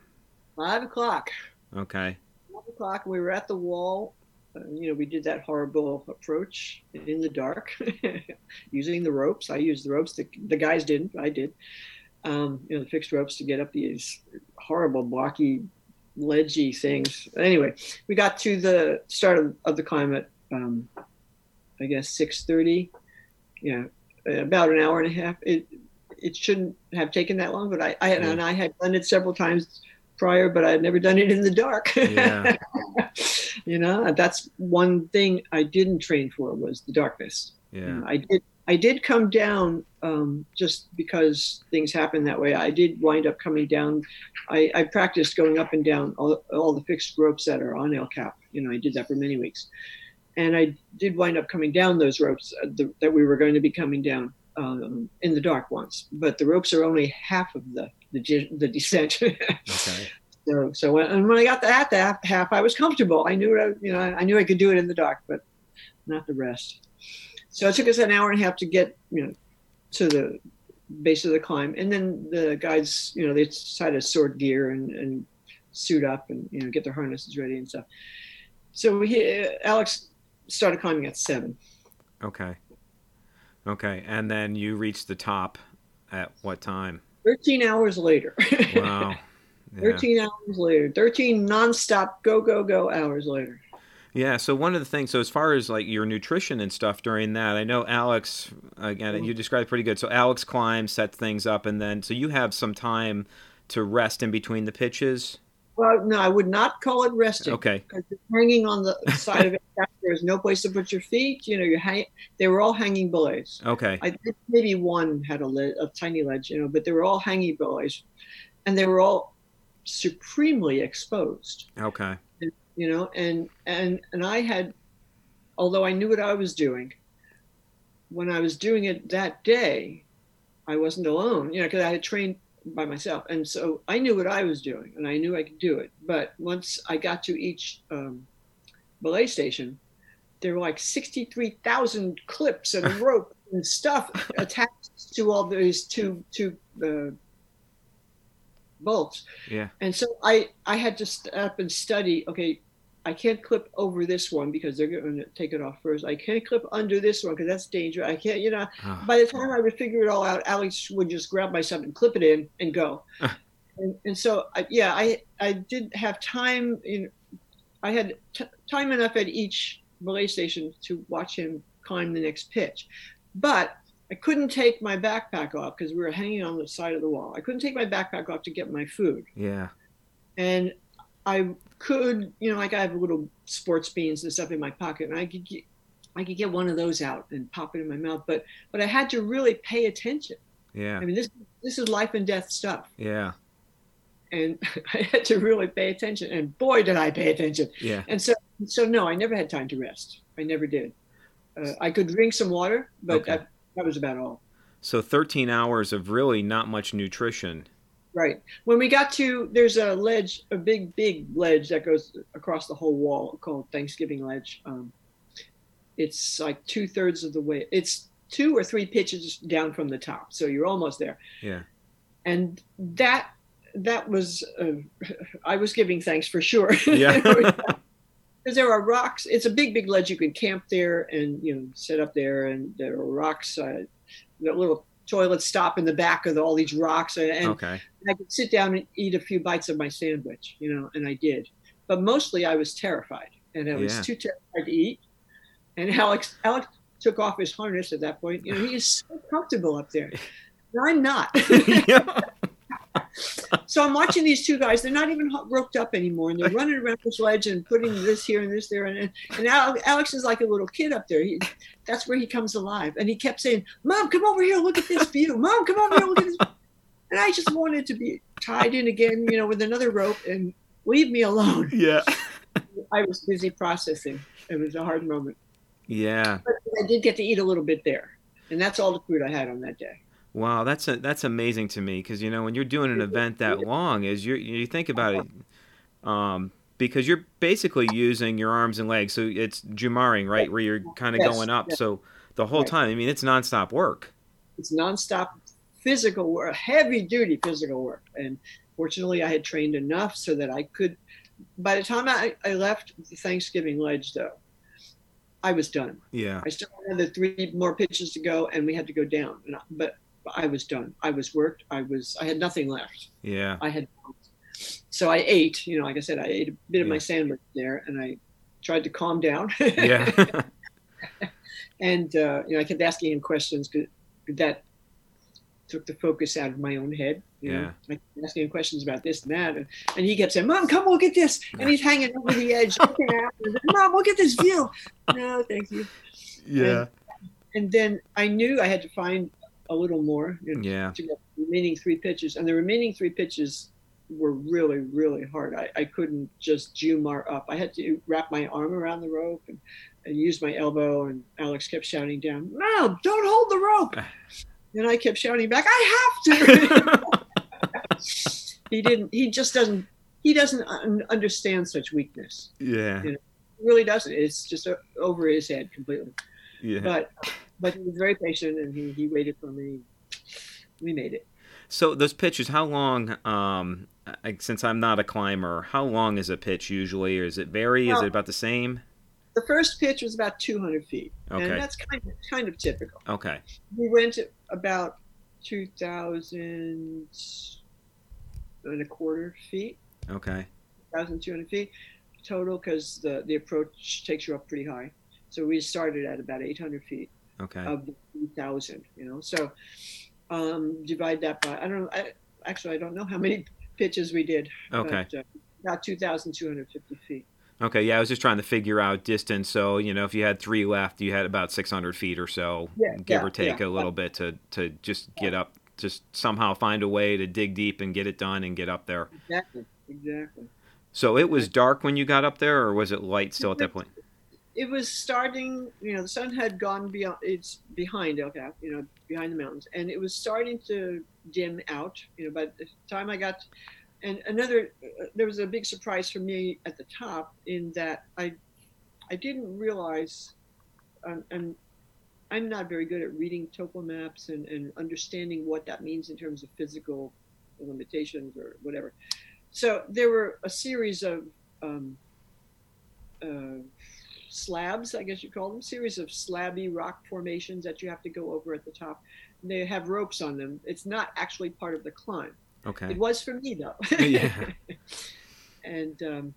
Five o'clock. Okay. Five o'clock. We were at the wall. Uh, you know, we did that horrible approach in the dark, using the ropes. I used the ropes. The, the guys didn't. I did. Um, you know, the fixed ropes to get up these horrible blocky, ledgy things. Anyway, we got to the start of, of the climb at um, I guess 6:30. Yeah, about an hour and a half. It it shouldn't have taken that long, but I, I yeah. and I had done it several times prior, but I had never done it in the dark. Yeah. you know, that's one thing I didn't train for was the darkness. Yeah. You know, I did I did come down um, just because things happen that way. I did wind up coming down. I, I practiced going up and down all, all the fixed ropes that are on El Cap. You know, I did that for many weeks and I did wind up coming down those ropes uh, the, that we were going to be coming down um, in the dark once. But the ropes are only half of the the, the descent. okay. So, so when, and when I got that half, half, I was comfortable. I knew, I, you know, I knew I could do it in the dark, but not the rest. So it took us an hour and a half to get, you know, to the base of the climb. And then the guides, you know, they decided to sort gear and, and suit up and, you know, get their harnesses ready and stuff. So we, Alex started climbing at seven. Okay. Okay. And then you reached the top at what time? 13 hours later. Wow. Yeah. 13 hours later. 13 nonstop go, go, go hours later. Yeah. So one of the things, so as far as like your nutrition and stuff during that, I know Alex, again, mm-hmm. you described pretty good. So Alex climbs, sets things up, and then, so you have some time to rest in between the pitches. Well, no, I would not call it resting. Okay. Because hanging on the side of it, there's no place to put your feet. You know, you're hang- They were all hanging belays. Okay. I think maybe one had a, le- a tiny ledge, you know, but they were all hanging belays, and they were all supremely exposed. Okay. And, you know, and and and I had, although I knew what I was doing, when I was doing it that day, I wasn't alone. You know, because I had trained by myself. And so I knew what I was doing and I knew I could do it. But once I got to each um, belay station, there were like 63,000 clips and rope and stuff attached to all these two, two uh, bolts. Yeah. And so I, I had to stop and study, okay, I can't clip over this one because they're going to take it off first. I can't clip under this one because that's dangerous. I can't, you know. Oh. By the time I would figure it all out, Alex would just grab my stuff and clip it in and go. Ah. and, and, so, I, yeah, I I did have time. In, I had t- time enough at each belay station to watch him climb the next pitch, but I couldn't take my backpack off because we were hanging on the side of the wall. I couldn't take my backpack off to get my food. Yeah. And I could, you know, like I have little sports beans and stuff in my pocket, and I could get, I could get one of those out and pop it in my mouth. But but I had to really pay attention. Yeah. I mean this this is life and death stuff. Yeah. And I had to really pay attention, and boy, did I pay attention. Yeah. And so so no, I never had time to rest. I never did. Uh, I could drink some water, but okay. that that was about all. So 13 hours of really not much nutrition. Right. When we got to, there's a ledge, a big, big ledge that goes across the whole wall called Thanksgiving Ledge. Um, it's like two thirds of the way. It's two or three pitches down from the top, so you're almost there. Yeah. And that that was, uh, I was giving thanks for sure. Yeah. Because there are rocks. It's a big, big ledge. You can camp there and you know set up there, and there are rocks. Uh, little toilet stop in the back of the, all these rocks, and, okay. I could sit down and eat a few bites of my sandwich, you know, and I did. But mostly I was terrified, and I was yeah. too terrified to eat. And Alex, Alex took off his harness at that point. You know, he is so comfortable up there. And I'm not. so I'm watching these two guys. They're not even roped up anymore, and they're running around this ledge and putting this here and this there. And and Alex is like a little kid up there. He, that's where he comes alive. And he kept saying, "Mom, come over here, look at this view. Mom, come over here, look at this." And I just wanted to be tied in again, you know, with another rope and leave me alone. Yeah. I was busy processing. It was a hard moment. Yeah. But I did get to eat a little bit there, and that's all the food I had on that day. Wow, that's a, that's amazing to me because you know when you're doing an event that long, is you you think about it, um, because you're basically using your arms and legs, so it's jumaring, right, where you're kind of yes, going up. Yes. So the whole right. time, I mean, it's nonstop work. It's nonstop physical work, heavy duty physical work, and fortunately, I had trained enough so that I could. By the time I, I left Thanksgiving ledge, though, I was done. Yeah. I still had the three more pitches to go, and we had to go down. But I was done. I was worked. I was. I had nothing left. Yeah. I had. So I ate. You know, like I said, I ate a bit of my sandwich there, and I tried to calm down. yeah. and uh, you know, I kept asking him questions because that took the focus out of my own head. You yeah. Know, I kept asking him questions about this and that, and, and he kept saying, "Mom, come look at this," and he's hanging over the edge, looking at me. Mom, look at this view. No, thank you. Yeah. And, and then I knew I had to find a little more. You know, yeah. To get the remaining three pitches, and the remaining three pitches were really, really hard. I, I couldn't just jumar up. I had to wrap my arm around the rope and, and use my elbow. And Alex kept shouting down, "No, don't hold the rope!" and I kept shouting back, "I have to." he didn't. He just doesn't. He doesn't understand such weakness. Yeah. You know? really doesn't. It's just over his head completely. Yeah. But but he was very patient and he, he waited for me. We made it. So those pitches, how long? Um, since I'm not a climber, how long is a pitch usually, or is it vary? Well, is it about the same? The first pitch was about 200 feet, okay. and that's kind of kind of typical. Okay. We went about 2,000 and a quarter feet. Okay. 1,200 feet total because the the approach takes you up pretty high. So we started at about 800 feet. Okay. Of the 3,000, you know. So um, divide that by I don't know. I, actually, I don't know how many pitches we did. Okay. But, uh, about 2,250 feet. Okay, yeah, I was just trying to figure out distance. So, you know, if you had three left, you had about 600 feet or so, yeah, give yeah, or take yeah. a little bit to, to just get up, just somehow find a way to dig deep and get it done and get up there. Exactly, exactly. So it was dark when you got up there, or was it light still at that point? It was starting, you know, the sun had gone beyond, it's behind El Cap, you know, behind the mountains, and it was starting to dim out, you know, by the time I got and another uh, there was a big surprise for me at the top in that i i didn't realize um, and i'm not very good at reading topo maps and, and understanding what that means in terms of physical limitations or whatever. So there were a series of um, uh, slabs i guess you call them series of slabby rock formations that you have to go over at the top they have ropes on them it's not actually part of the climb Okay. It was for me though. yeah. and um,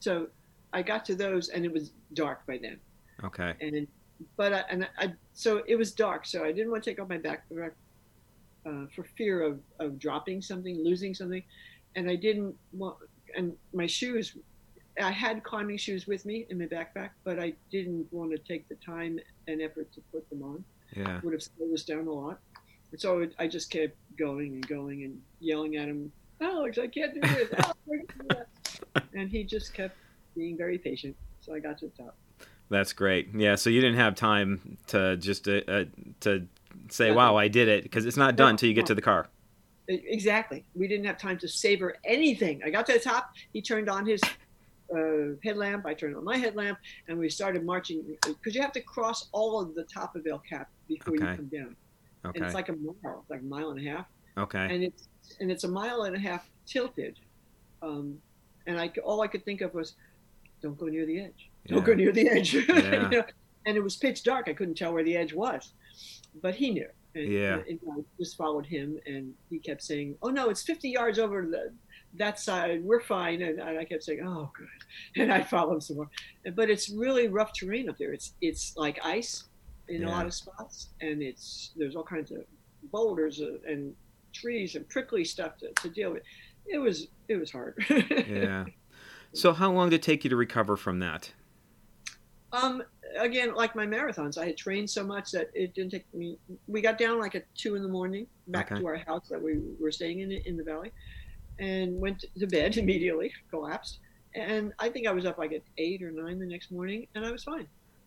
so I got to those, and it was dark by then. Okay. And but I, and I so it was dark, so I didn't want to take off my backpack uh, for fear of of dropping something, losing something, and I didn't want and my shoes. I had climbing shoes with me in my backpack, but I didn't want to take the time and effort to put them on. Yeah. Would have slowed us down a lot. And so I just kept going and going and yelling at him, Alex, I can't do this. Alex, and he just kept being very patient. So I got to the top. That's great. Yeah. So you didn't have time to just uh, uh, to say, "Wow, I did it," because it's not done until you get to the car. Exactly. We didn't have time to savor anything. I got to the top. He turned on his uh, headlamp. I turned on my headlamp, and we started marching because you have to cross all of the top of El Cap before okay. you come down. Okay. And it's like a mile, like a mile and a half. Okay. And it's and it's a mile and a half tilted, um, and I all I could think of was, don't go near the edge. Don't Yeah. go near the edge. Yeah. You know? And it was pitch dark. I couldn't tell where the edge was, but he knew. And, Yeah. and I just followed him, and he kept saying, "Oh no, it's 50 yards over the." That side, we're fine, and I kept saying, "Oh, good," and I followed some more. But it's really rough terrain up there. It's it's like ice in a lot of spots, and it's there's all kinds of boulders uh, and trees and prickly stuff to, to deal with. It was it was hard. yeah. So how long did it take you to recover from that? um, again, like my marathons, I had trained so much that it didn't take me. We got down like at two in the morning back Okay. to our house that we were staying in in the valley, and went to bed immediately. Collapsed, and I think I was up like at eight or nine the next morning, and I was fine.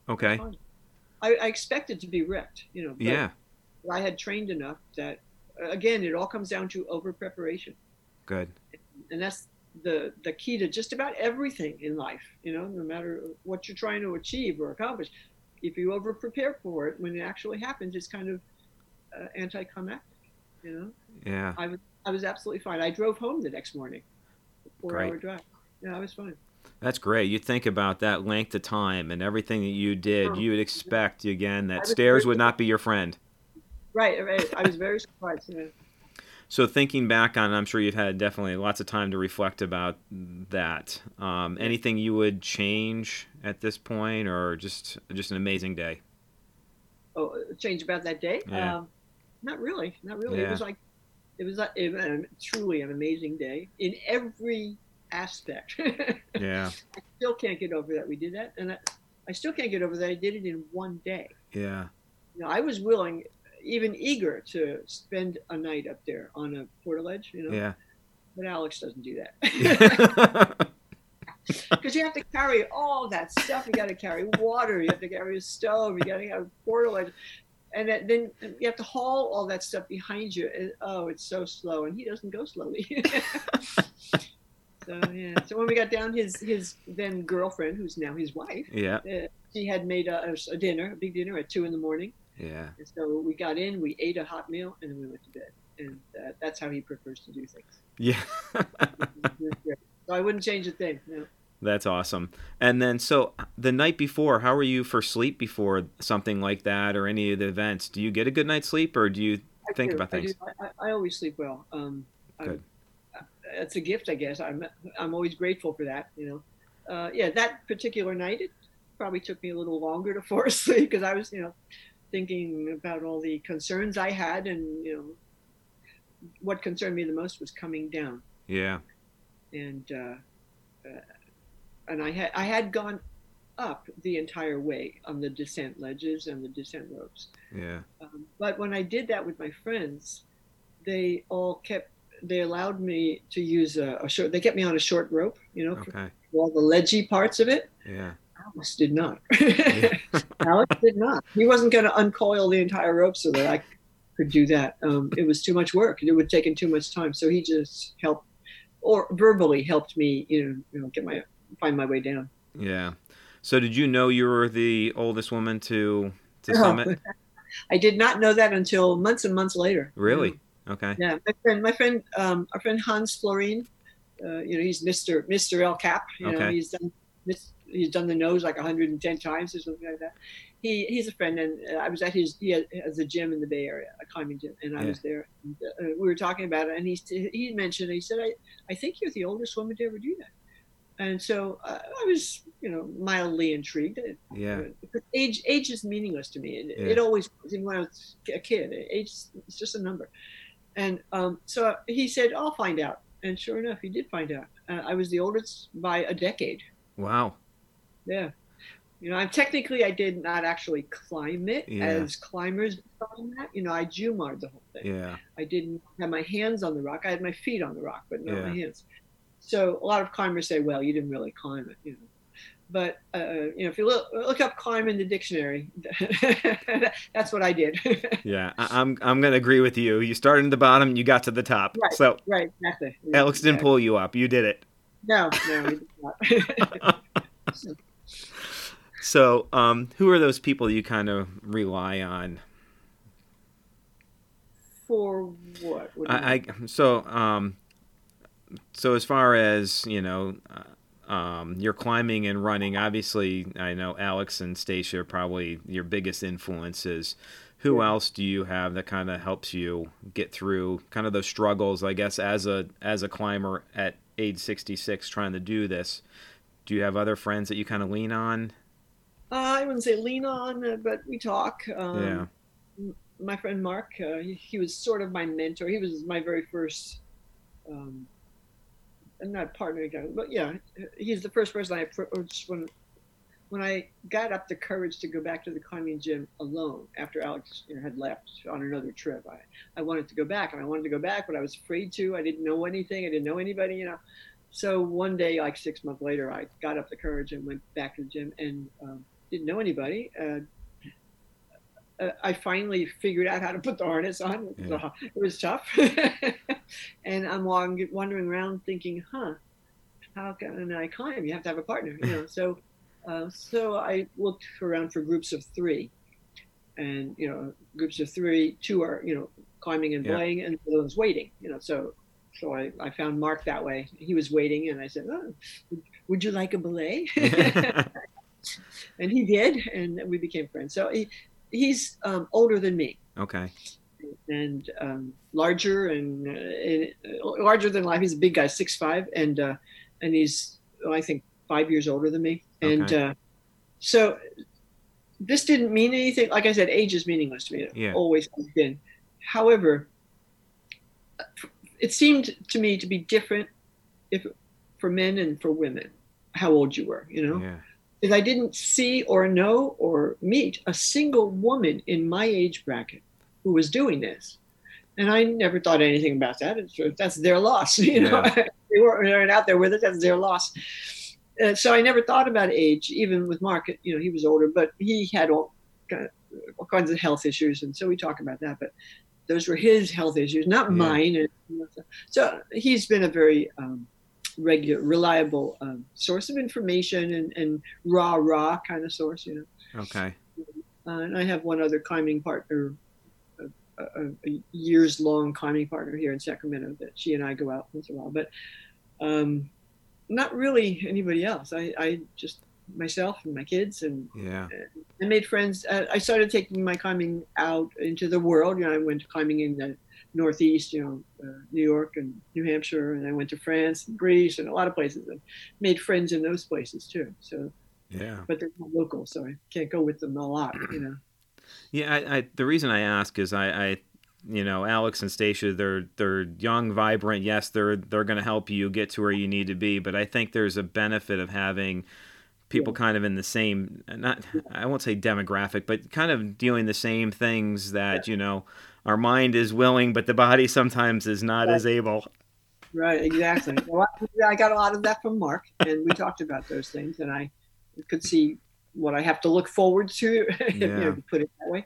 Okay. fine. I, I expected to be wrecked, you know. but Yeah. I had trained enough that, again, it all comes down to over preparation. Good. and that's the the key to just about everything in life you know no matter what you're trying to achieve or accomplish if you over prepare for it when it actually happens it's kind of uh, anticlimactic you know Yeah. i was i was absolutely fine i drove home the next morning four hour drive yeah i was fine That's great. You think about that length of time and everything that you did, Oh. you would expect again that stairs would not be your friend. right right i was very surprised yeah. So thinking back on, I'm sure you've had definitely lots of time to reflect about that. Um, anything you would change at this point, or just just an amazing day? oh change about that day Yeah. um, not really not really Yeah. it was like it was like, it, um, truly an amazing day in every aspect Yeah. I still can't get over that we did that, and I, I still can't get over that I did it in one day. Yeah. You know, I was willing, even eager, to spend a night up there on a portaledge. You know, Yeah. but Alex doesn't do that because you have to carry all that stuff. You got to carry water. You have to carry a stove. You got to have a portaledge. And that, then you have to haul all that stuff behind you. And, oh, it's so slow, and he doesn't go slowly. So yeah. So when we got down, his his then girlfriend, who's now his wife, yeah, uh, she had made a, a, dinner, a big dinner at two in the morning. Yeah. And so we got in, we ate a hot meal, and then we went to bed. And uh, that's how he prefers to do things. Yeah. so I wouldn't change a thing. No. That's awesome. And then, so the night before, how are you for sleep before something like that or any of the events? Do you get a good night's sleep, or do you I think do. about things? I, I, I, always sleep well. Um, good. It's a gift, I guess. I'm I'm always grateful for that. You know, uh, yeah. That particular night, it probably took me a little longer to fall asleep because I was, you know, thinking about all the concerns I had, and you know, what concerned me the most was coming down. Yeah. And uh, uh, and I had I had gone up the entire way on the descent ledges and the descent ropes. Yeah. Um, but when I did that with my friends, they all kept they allowed me to use a, a short. They kept me on a short rope, you know, okay. all the ledgy parts of it. Yeah. Alex did not. Alex did not. He wasn't going to uncoil the entire rope so that I could do that. Um, it was too much work. It would take him too much time. So he just helped, or verbally helped me, you know, you know, get my find my way down. Yeah. So did you know you were the oldest woman to to summit? I did not know that until months and months later. Really? Okay. Yeah, my friend, my friend, um, our friend Hans Florine, uh, you know, he's Mister Mister El Cap. You okay. know, he's done he's done the nose like 110 times or something like that. He he's a friend, and uh, I was at his he has a gym in the Bay Area, a climbing gym, and I yeah. was there. And, uh, we were talking about it, and he he mentioned he said, "I I think you're the oldest woman to ever do that." And so uh, I was, you know, mildly intrigued. Yeah. Age age is meaningless to me. It, yeah. it always was. Even when I was a kid, age is just a number. And um, so he said, "I'll find out." And sure enough, he did find out. Uh, I was the oldest by a decade. Wow. Yeah. You know, I'm technically I did not actually climb it yeah. as climbers climb that. You know, I jumared the whole thing. Yeah. I didn't have my hands on the rock. I had my feet on the rock, but not yeah. my hands. So a lot of climbers say, "Well, you didn't really climb it," you know. But uh, you know, if you look look up "climb" in the dictionary, that's what I did. yeah, I, am I'm gonna agree with you. You started at the bottom, you got to the top. Right. So right, exactly. Alex didn't pull you up. You did it. No, no, did not. so, um, who are those people you kind of rely on? For what? what I, I, so um, so as far as you know, uh, um, you're climbing and running. Obviously, I know Alex and Stasia are probably your biggest influences. Who yeah. else do you have that kind of helps you get through kind of those struggles? I guess as a as a climber at age 66, trying to do this. Do you have other friends that you kind of lean on? Uh, I wouldn't say lean on, uh, but we talk. Um, yeah. My friend Mark, uh, he, he, was sort of my mentor. He was my very first um, Not partnering again, but yeah, he's the first person I approached when when I got up the courage to go back to the climbing gym alone after Alex you know, had left on another trip. I, I wanted to go back and I wanted to go back, but I was afraid to. I didn't know anything. I didn't know anybody, you know. So one day, like six months later, I got up the courage and went back to the gym and um, didn't know anybody. Uh, uh, I finally figured out how to put the harness on. Yeah. it was tough. and I'm wandering around thinking, huh, how can I climb? You have to have a partner, you know. So, uh, so I looked around for groups of three, and you know, groups of three, two are you know climbing and yeah. and the other one's waiting. You know, so so I, I found Mark that way. He was waiting, and I said, oh, would you like a belay? and he did, and we became friends. So he, he's um, older than me. Okay. And um, larger and, uh, and, uh, larger than life. He's a big guy, six five, and uh, and he's oh, I think five years older than me. And okay. uh, so this didn't mean anything. Like I said, age is meaningless to me. It yeah. always has been. However, it seemed to me to be different if for men and for women how old you were. You know. Yeah is I didn't see or know or meet a single woman in my age bracket who was doing this. And I never thought anything about that. It's, that's their loss. You know, yeah. they weren't out there with it. That's their loss. Uh, so I never thought about age, even with Mark. You know, he was older, but he had all, all kinds of health issues, and so we talk about that. But those were his health issues, not yeah. mine. And, so he's been a very um, regular, reliable um, source of information and, and raw, raw kind of source, you know. Okay. Uh, and I have one other climbing partner, a, a, a years long climbing partner here in Sacramento that she and I go out once in a while, but um, not really anybody else. I, I just myself and my kids and yeah I made friends. Uh, I started taking my climbing out into the world. You know, I went climbing in the Northeast, you know, uh, New York and New Hampshire, and I went to France and Greece and a lot of places and made friends in those places too. So, yeah, but they're not local, so I can't go with them a lot, you know. Yeah, I, I the reason I ask is I, I you know Alex and Stasia they're they're young vibrant yes they're they're going to help you get to where you need to be but I think there's a benefit of having people yeah. kind of in the same not I won't say demographic but kind of doing the same things that yeah. you know our mind is willing, but the body sometimes is not right. as able. Right, exactly. well, I got a lot of that from Mark, and we talked about those things, and I could see what I have to look forward to, yeah. you know, to put it that way.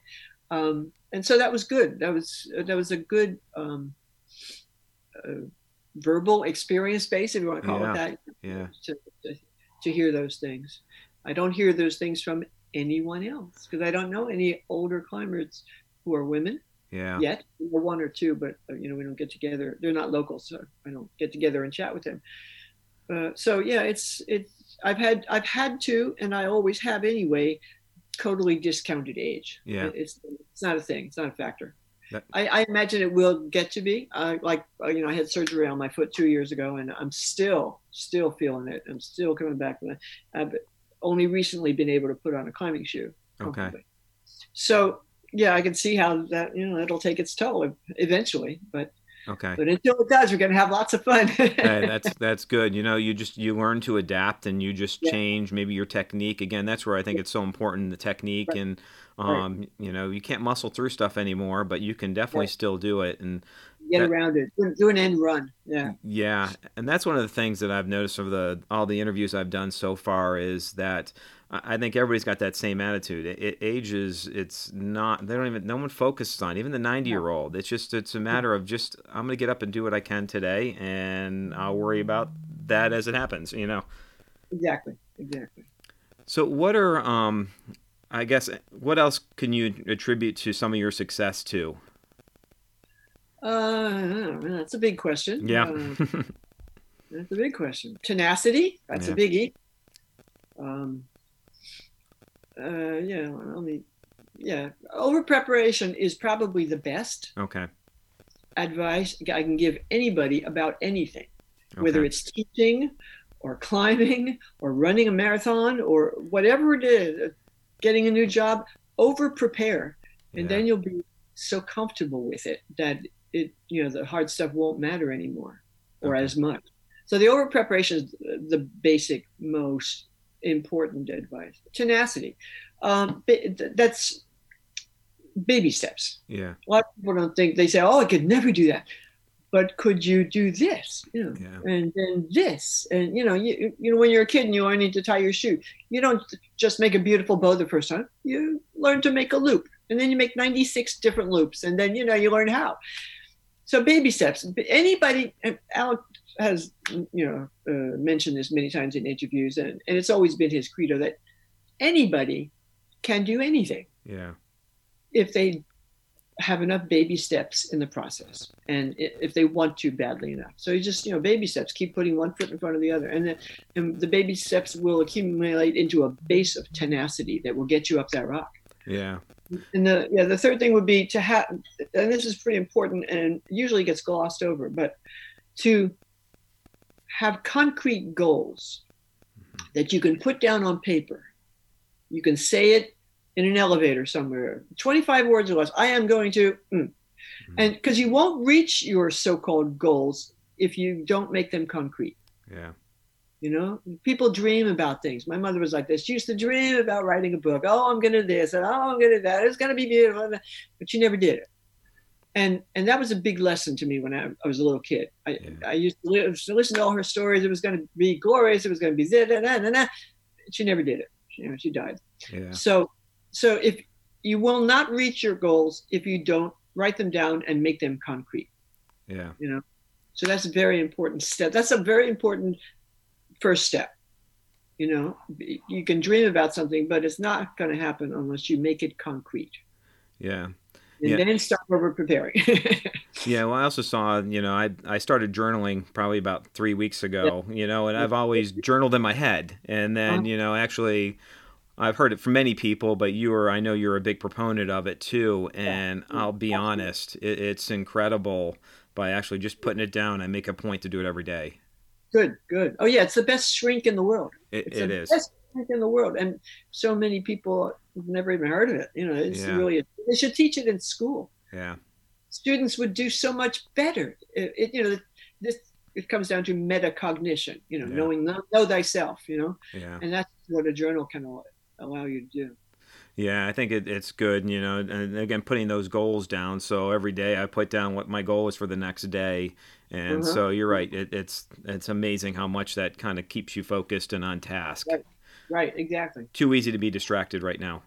Um, and so that was good. That was that was a good um, uh, verbal experience base, if you want to call yeah. it that. Yeah. To, to, to hear those things, I don't hear those things from anyone else because I don't know any older climbers who are women yeah. yet. Or One or two, but uh, you know we don't get together. They're not local, so I don't get together and chat with them. Uh, so yeah, it's it's I've had I've had to, and I always have anyway. Totally discounted age. Yeah, it's it's not a thing. It's not a factor. That, I, I, imagine it will get to be. Uh, like you know, I had surgery on my foot two years ago, and I'm still still feeling it. I'm still coming back. I've only recently been able to put on a climbing shoe. Okay. So yeah, I can see how that you know it'll take its toll eventually, but okay. But until it does, we're gonna have lots of fun. hey, that's that's good. You know, you just you learn to adapt and you just yeah. change maybe your technique. Again, that's where I think it's so important the technique right. and um, right. you know you can't muscle through stuff anymore, but you can definitely right. still do it and get that, around it. Do an end run. Yeah. Yeah, and that's one of the things that I've noticed of the all the interviews I've done so far is that I think everybody's got that same attitude. It, it, age is it's not they don't even no one focuses on even the 90 year old. It's just it's a matter of just I'm gonna get up and do what I can today, and I'll worry about that as it happens. You know. Exactly. Exactly. So what are um, I guess what else can you attribute to some of your success to? Uh, that's a big question. Yeah. Uh, that's a big question. Tenacity. That's yeah. a biggie. Um, uh, yeah, I mean, yeah, over preparation is probably the best. Okay. Advice I can give anybody about anything, okay. whether it's teaching, or climbing, or running a marathon, or whatever it is, getting a new job. Over prepare, and yeah. then you'll be so comfortable with it that it, you know, the hard stuff won't matter anymore, or okay. as much. So the over preparation is the basic most important advice. Tenacity. Um, that's baby steps. Yeah. A lot of people don't think they say, "Oh, I could never do that," but could you do this? You know, yeah. and then this, and you know, you you know, when you're a kid and you only need to tie your shoe, you don't just make a beautiful bow the first time. You learn to make a loop, and then you make 96 different loops, and then you know you learn how. So baby steps. Anybody, Alex has you know uh, mentioned this many times in interviews, and, and it's always been his credo that anybody can do anything. Yeah. If they have enough baby steps in the process and if they want to badly enough so you just you know baby steps keep putting one foot in front of the other and, then, and the baby steps will accumulate into a base of tenacity that will get you up that rock yeah and the yeah the third thing would be to have and this is pretty important and usually gets glossed over but to have concrete goals that you can put down on paper. You can say it in an elevator somewhere, 25 words or less. I am going to, mm. mm-hmm. and because you won't reach your so called goals if you don't make them concrete. Yeah. You know, people dream about things. My mother was like this. She used to dream about writing a book. Oh, I'm going to do this, and oh, I'm going to do that. It's going to be beautiful. But she never did it and and that was a big lesson to me when I, I was a little kid. I, yeah. I used to, li- to, listen to all her stories. It was going to be glorious. It was going to be da, da, da, da, She never did it. She, you know, she died. Yeah. So so if you will not reach your goals if you don't write them down and make them concrete. Yeah. You know, So that's a very important step. That's a very important first step. You know, you can dream about something, but it's not going to happen unless you make it concrete. Yeah. And Yeah. then start over preparing. Yeah, well, I also saw, you know, I I started journaling probably about three weeks ago, you know, and I've always journaled in my head, and then, Uh-huh. you know, actually, I've heard it from many people, but you are, I know you're a big proponent of it too, and I'll be honest, it, it's incredible by actually just putting it down. I make a point to do it every day. Good, good. Oh yeah, it's the best shrink in the world. It, It's it the is. best shrink in the world, and so many people have never even heard of it. You know, it's Yeah. really they should teach it in school. Yeah, Students would do so much better. It, it you know this it comes down to metacognition. You know, Yeah. knowing know, know thyself. You know, yeah. and that's what a journal can allow you to do. Yeah, I think it, it's good, you know, and again, putting those goals down. So every day I put down what my goal is for the next day. And Uh-huh. so you're right. It, it's it's amazing how much that kind of keeps you focused and on task. Right. Right, exactly. Too easy to be distracted right now.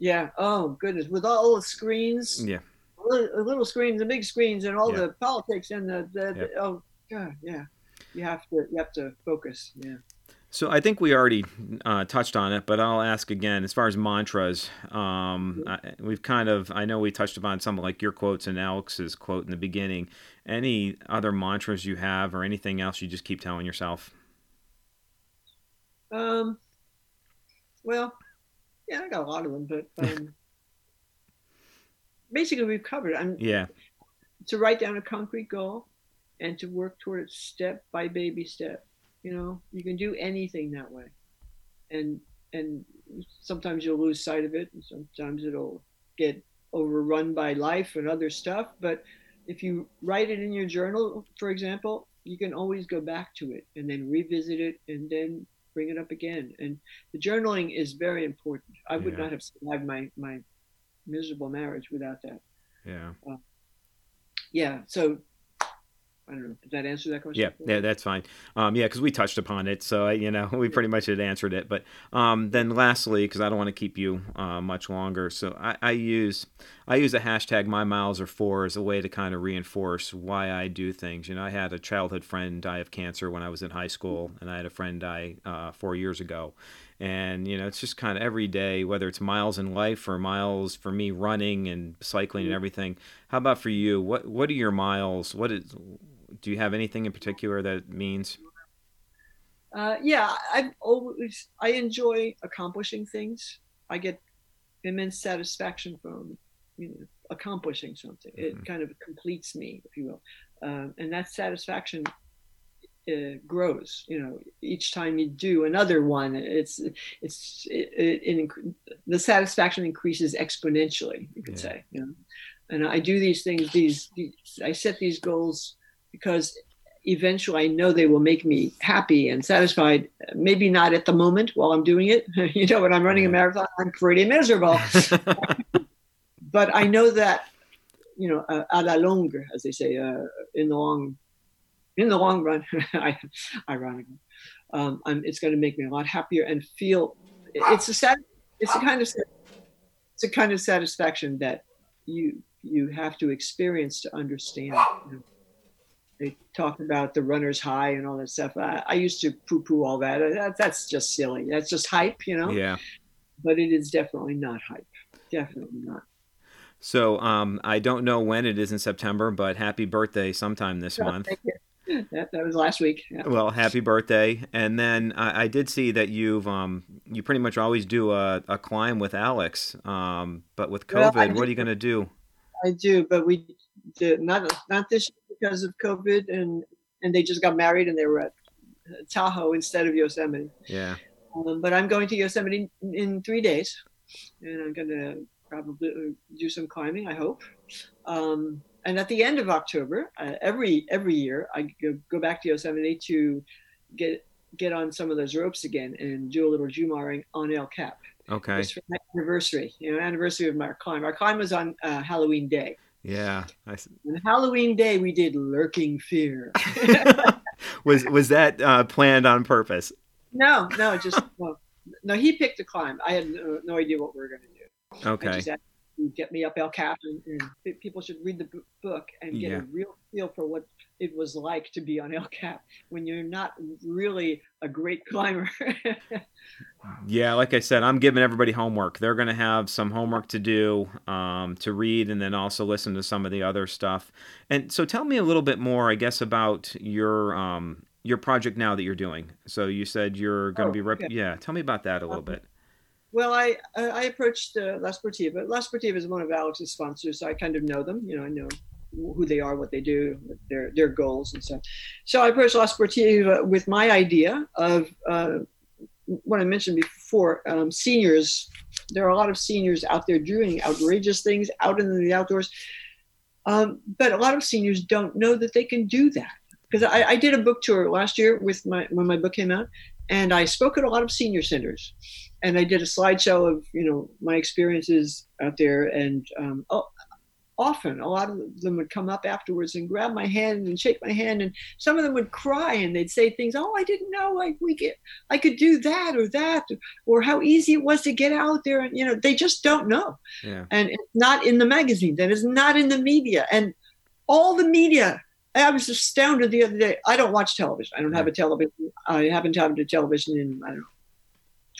Yeah. Oh goodness, with all the screens, Yeah. little, little screens, the big screens, and all Yeah. the politics and the, the, Yeah. oh god, yeah. You have to you have to focus. Yeah. So I think we already uh, touched on it, but I'll ask again. As far as mantras, um, I, we've kind of I know we touched upon some like your quotes and Alex's quote in the beginning. Any other mantras you have, or anything else you just keep telling yourself? Um. Well, yeah, I got a lot of them, but um, basically we've covered. I'm Yeah, to write down a concrete goal and to work toward it step by baby step. You know, you can do anything that way, and and sometimes you'll lose sight of it, and sometimes it'll get overrun by life and other stuff. But if you write it in your journal, for example, you can always go back to it and then revisit it and then bring it up again. And the journaling is very important. I would Yeah. not have survived my my miserable marriage without that. yeah. Uh, yeah. So I don't know. Did that answer that question? Yeah, yeah, that's fine. Um, yeah, because we touched upon it, so you know we pretty much had answered it. But um, then, lastly, because I don't want to keep you uh, much longer, so I, I use I use the hashtag My Miles Are Four as a way to kind of reinforce why I do things. You know, I had a childhood friend die of cancer when I was in high school, and I had a friend die uh, four years ago. And you know, it's just kind of every day, whether it's miles in life or miles for me running and cycling and everything. How about for you? What what are your miles? What is do you have anything in particular that it means? Uh, yeah, I've always I enjoy accomplishing things. I get immense satisfaction from you know accomplishing something. Mhm. It kind of completes me, if you will, um, and that satisfaction uh, grows. You know, each time you do another one, it's it's it, it, it the satisfaction increases exponentially. You could Yeah. say, you know. And I do these things. These, these I set these goals because eventually I know they will make me happy and satisfied. Maybe not at the moment while I'm doing it. you know, when I'm running a marathon, I'm pretty miserable. but I know that, you know, uh, à la longue, as they say, uh, in the long, in the long run, ironically, um, I'm, it's going to make me a lot happier and feel. It's a sad. It's a kind of. It's a kind of satisfaction that you you have to experience to understand. You know they talk about the runner's high and all that stuff. I, I used to poo-poo all that. that. That's just silly. That's just hype, you know. yeah. But it is definitely not hype. Definitely not. So um, I don't know when it is in September, but happy birthday sometime this month. Thank you. That, that was last week. Yeah. Well, happy birthday! And then I, I did see that you've um, you pretty much always do a, a climb with Alex, um, but with COVID, I what are you going to do? I do, but we did not not this because of COVID, and and they just got married and they were at Tahoe instead of Yosemite. Yeah, Um, but I'm going to Yosemite in, in three days, and I'm going to probably uh, do some climbing. I hope. Um, and at the end of October, uh, every every year, I go, go back to Yosemite to get get on some of those ropes again and do a little jumaring on El Cap. okay, It's for my anniversary, you know, anniversary of my climb. Our climb was on uh, Halloween Day. Yeah. I On Halloween Day, we did lurking fear. was was that uh, planned on purpose? no, no, just well, no. He picked the climb. I had no, no idea what we were going to do. Okay, get me up El Cap, and, and, people should read the book and get yeah. a real feel for what it was like to be on El Cap when you're not really a great climber. yeah, like I said, I'm giving everybody homework. They're going to have some homework to do, um, to read, and then also listen to some of the other stuff. And so, tell me a little bit more, I guess, about your um, your project now that you're doing. So you said you're going to oh, be rep- okay. yeah. Tell me about that a little bit. Well, I I approached uh, La Sportiva. La Sportiva is one of Alex's sponsors, so I kind of know them. You know, I know who they are, what they do, their their goals, and so. So I approached La Sportiva with my idea of uh, what I mentioned before. Um, seniors, there are a lot of seniors out there doing outrageous things out in the outdoors, um, but a lot of seniors don't know that they can do that. Because I, I did a book tour last year with my when my book came out, and I spoke at a lot of senior centers and I did a slideshow of you know my experiences out there, and um, oh, often a lot of them would come up afterwards and grab my hand and shake my hand, and some of them would cry and they'd say things, "Oh, I didn't know I we get I could do that or that, or how easy it was to get out there," and you know they just don't know, yeah. and it's not in the magazines and it's not in the media, and all the media I was astounded the other day. I don't watch television. I don't have a television. I haven't had a television in I don't know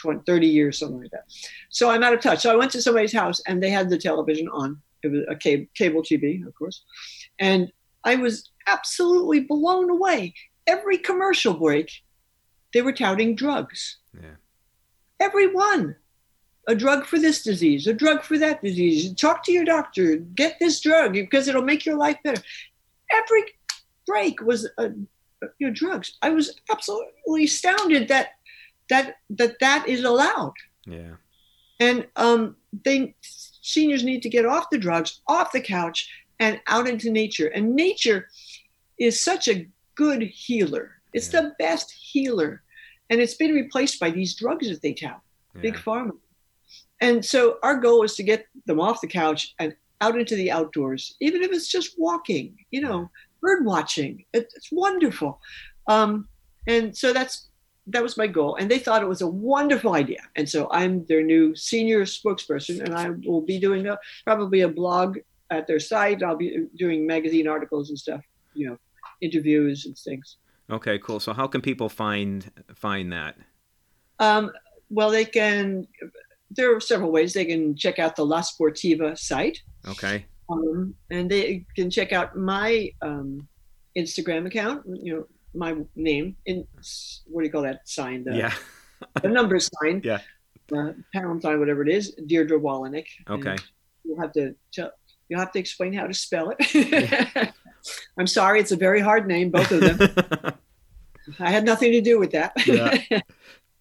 20, 30 years, something like that. So I'm out of touch. So I went to somebody's house and they had the television on. It was a cable, cable TV, of course. And I was absolutely blown away. Every commercial break, they were touting drugs. Yeah. Every one. A drug for this disease, a drug for that disease. Talk to your doctor. Get this drug because it'll make your life better. Every break was a, you know, drugs. I was absolutely astounded that that that that is allowed. Yeah. And um, they seniors need to get off the drugs, off the couch, and out into nature. And nature is such a good healer. It's yeah. the best healer, and it's been replaced by these drugs that they tout, yeah. big pharma. And so our goal is to get them off the couch and out into the outdoors, even if it's just walking. You know, bird watching. It, it's wonderful. Um, and so that's that was my goal and they thought it was a wonderful idea. And so i'm their new senior spokesperson and i will be doing a, probably a blog at their site. I'll be doing magazine articles and stuff you know interviews and things. Okay cool. So how can people find find that? Um, well they can there are several ways. They can check out the la sportiva site. Okay. Um, and they can check out my um, instagram account you know my name in what do you call that sign? The, yeah. the number sign. Yeah. Uh, pound sign, whatever it is, Dierdre Wolownick. Okay. You'll have to tell, you'll have to explain how to spell it. I'm sorry, it's a very hard name, both of them. I had nothing to do with that. Yeah.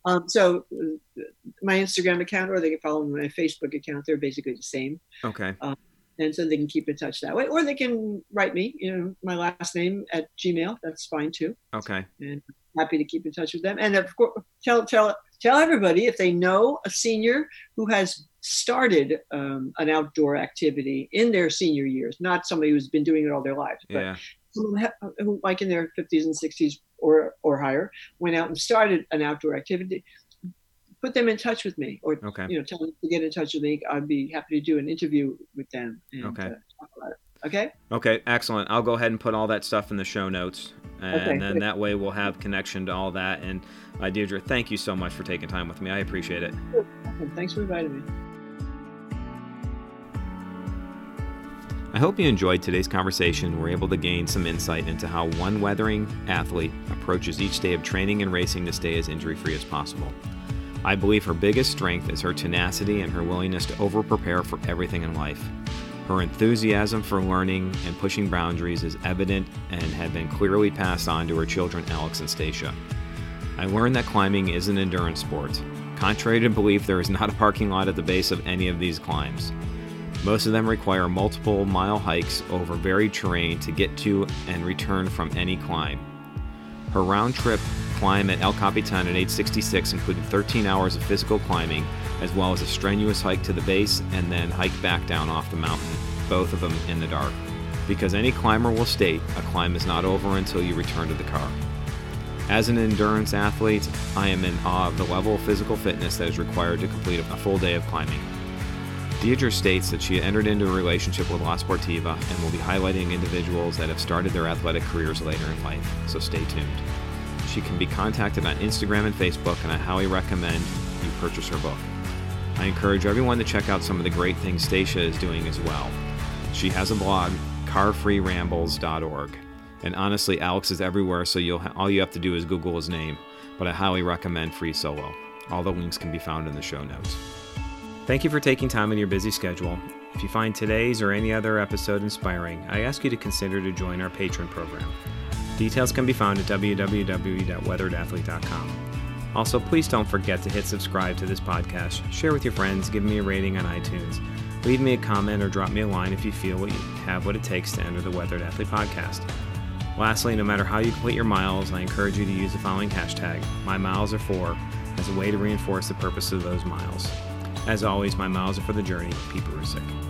um, so uh, my Instagram account, or they can follow my Facebook account. They're basically the same. Okay. Um, and so they can keep in touch that way or they can write me you know my last name at gmail that's fine too. Okay. And happy to keep in touch with them. And of course tell tell tell everybody if they know a senior who has started um, an outdoor activity in their senior years not somebody who's been doing it all their lives but yeah. who like in their 50s and 60s or or higher went out and started an outdoor activity put them in touch with me or okay. you know tell them to get in touch with me. I'd be happy to do an interview with them and, okay. uh, okay? Okay excellent. I'll go ahead and put all that stuff in the show notes and okay, then good. that way we'll have connection to all that. And uh, Dierdre thank you so much for taking time with me. I appreciate it. Thanks for inviting me. I hope you enjoyed today's conversation. Were able to gain some insight into how one weathering athlete approaches each day of training and racing to stay as injury free as possible. I believe her biggest strength is her tenacity and her willingness to over prepare for everything in life. Her enthusiasm for learning and pushing boundaries is evident and had been clearly passed on to her children, Alex and Stasia. I learned that climbing is an endurance sport. Contrary to belief, there is not a parking lot at the base of any of these climbs. Most of them require multiple mile hikes over varied terrain to get to and return from any climb. Her round trip climb at El Capitan at age 66 included 13 hours of physical climbing, as well as a strenuous hike to the base and then hike back down off the mountain, both of them in the dark. Because any climber will state, a climb is not over until you return to the car. As an endurance athlete, I am in awe of the level of physical fitness that is required to complete a full day of climbing. Dierdre states that she entered into a relationship with La Sportiva and will be highlighting individuals that have started their athletic careers later in life, so stay tuned. She can be contacted on Instagram and Facebook, and I highly recommend you purchase her book. I encourage everyone to check out some of the great things Stasia is doing as well. She has a blog, carfreerambles.org. And honestly, Alex is everywhere, so you'll ha- all you have to do is Google his name. But I highly recommend Free Solo. All the links can be found in the show notes. Thank you for taking time in your busy schedule. If you find today's or any other episode inspiring, I ask you to consider to join our Patreon program. Details can be found at www.weatheredathlete.com. Also, please don't forget to hit subscribe to this podcast, share with your friends, give me a rating on iTunes, leave me a comment, or drop me a line if you feel what you have what it takes to enter the Weathered Athlete podcast. Lastly, no matter how you complete your miles, I encourage you to use the following hashtag, my miles are for, as a way to reinforce the purpose of those miles. As always, my miles are for the journey. Pete Barusic.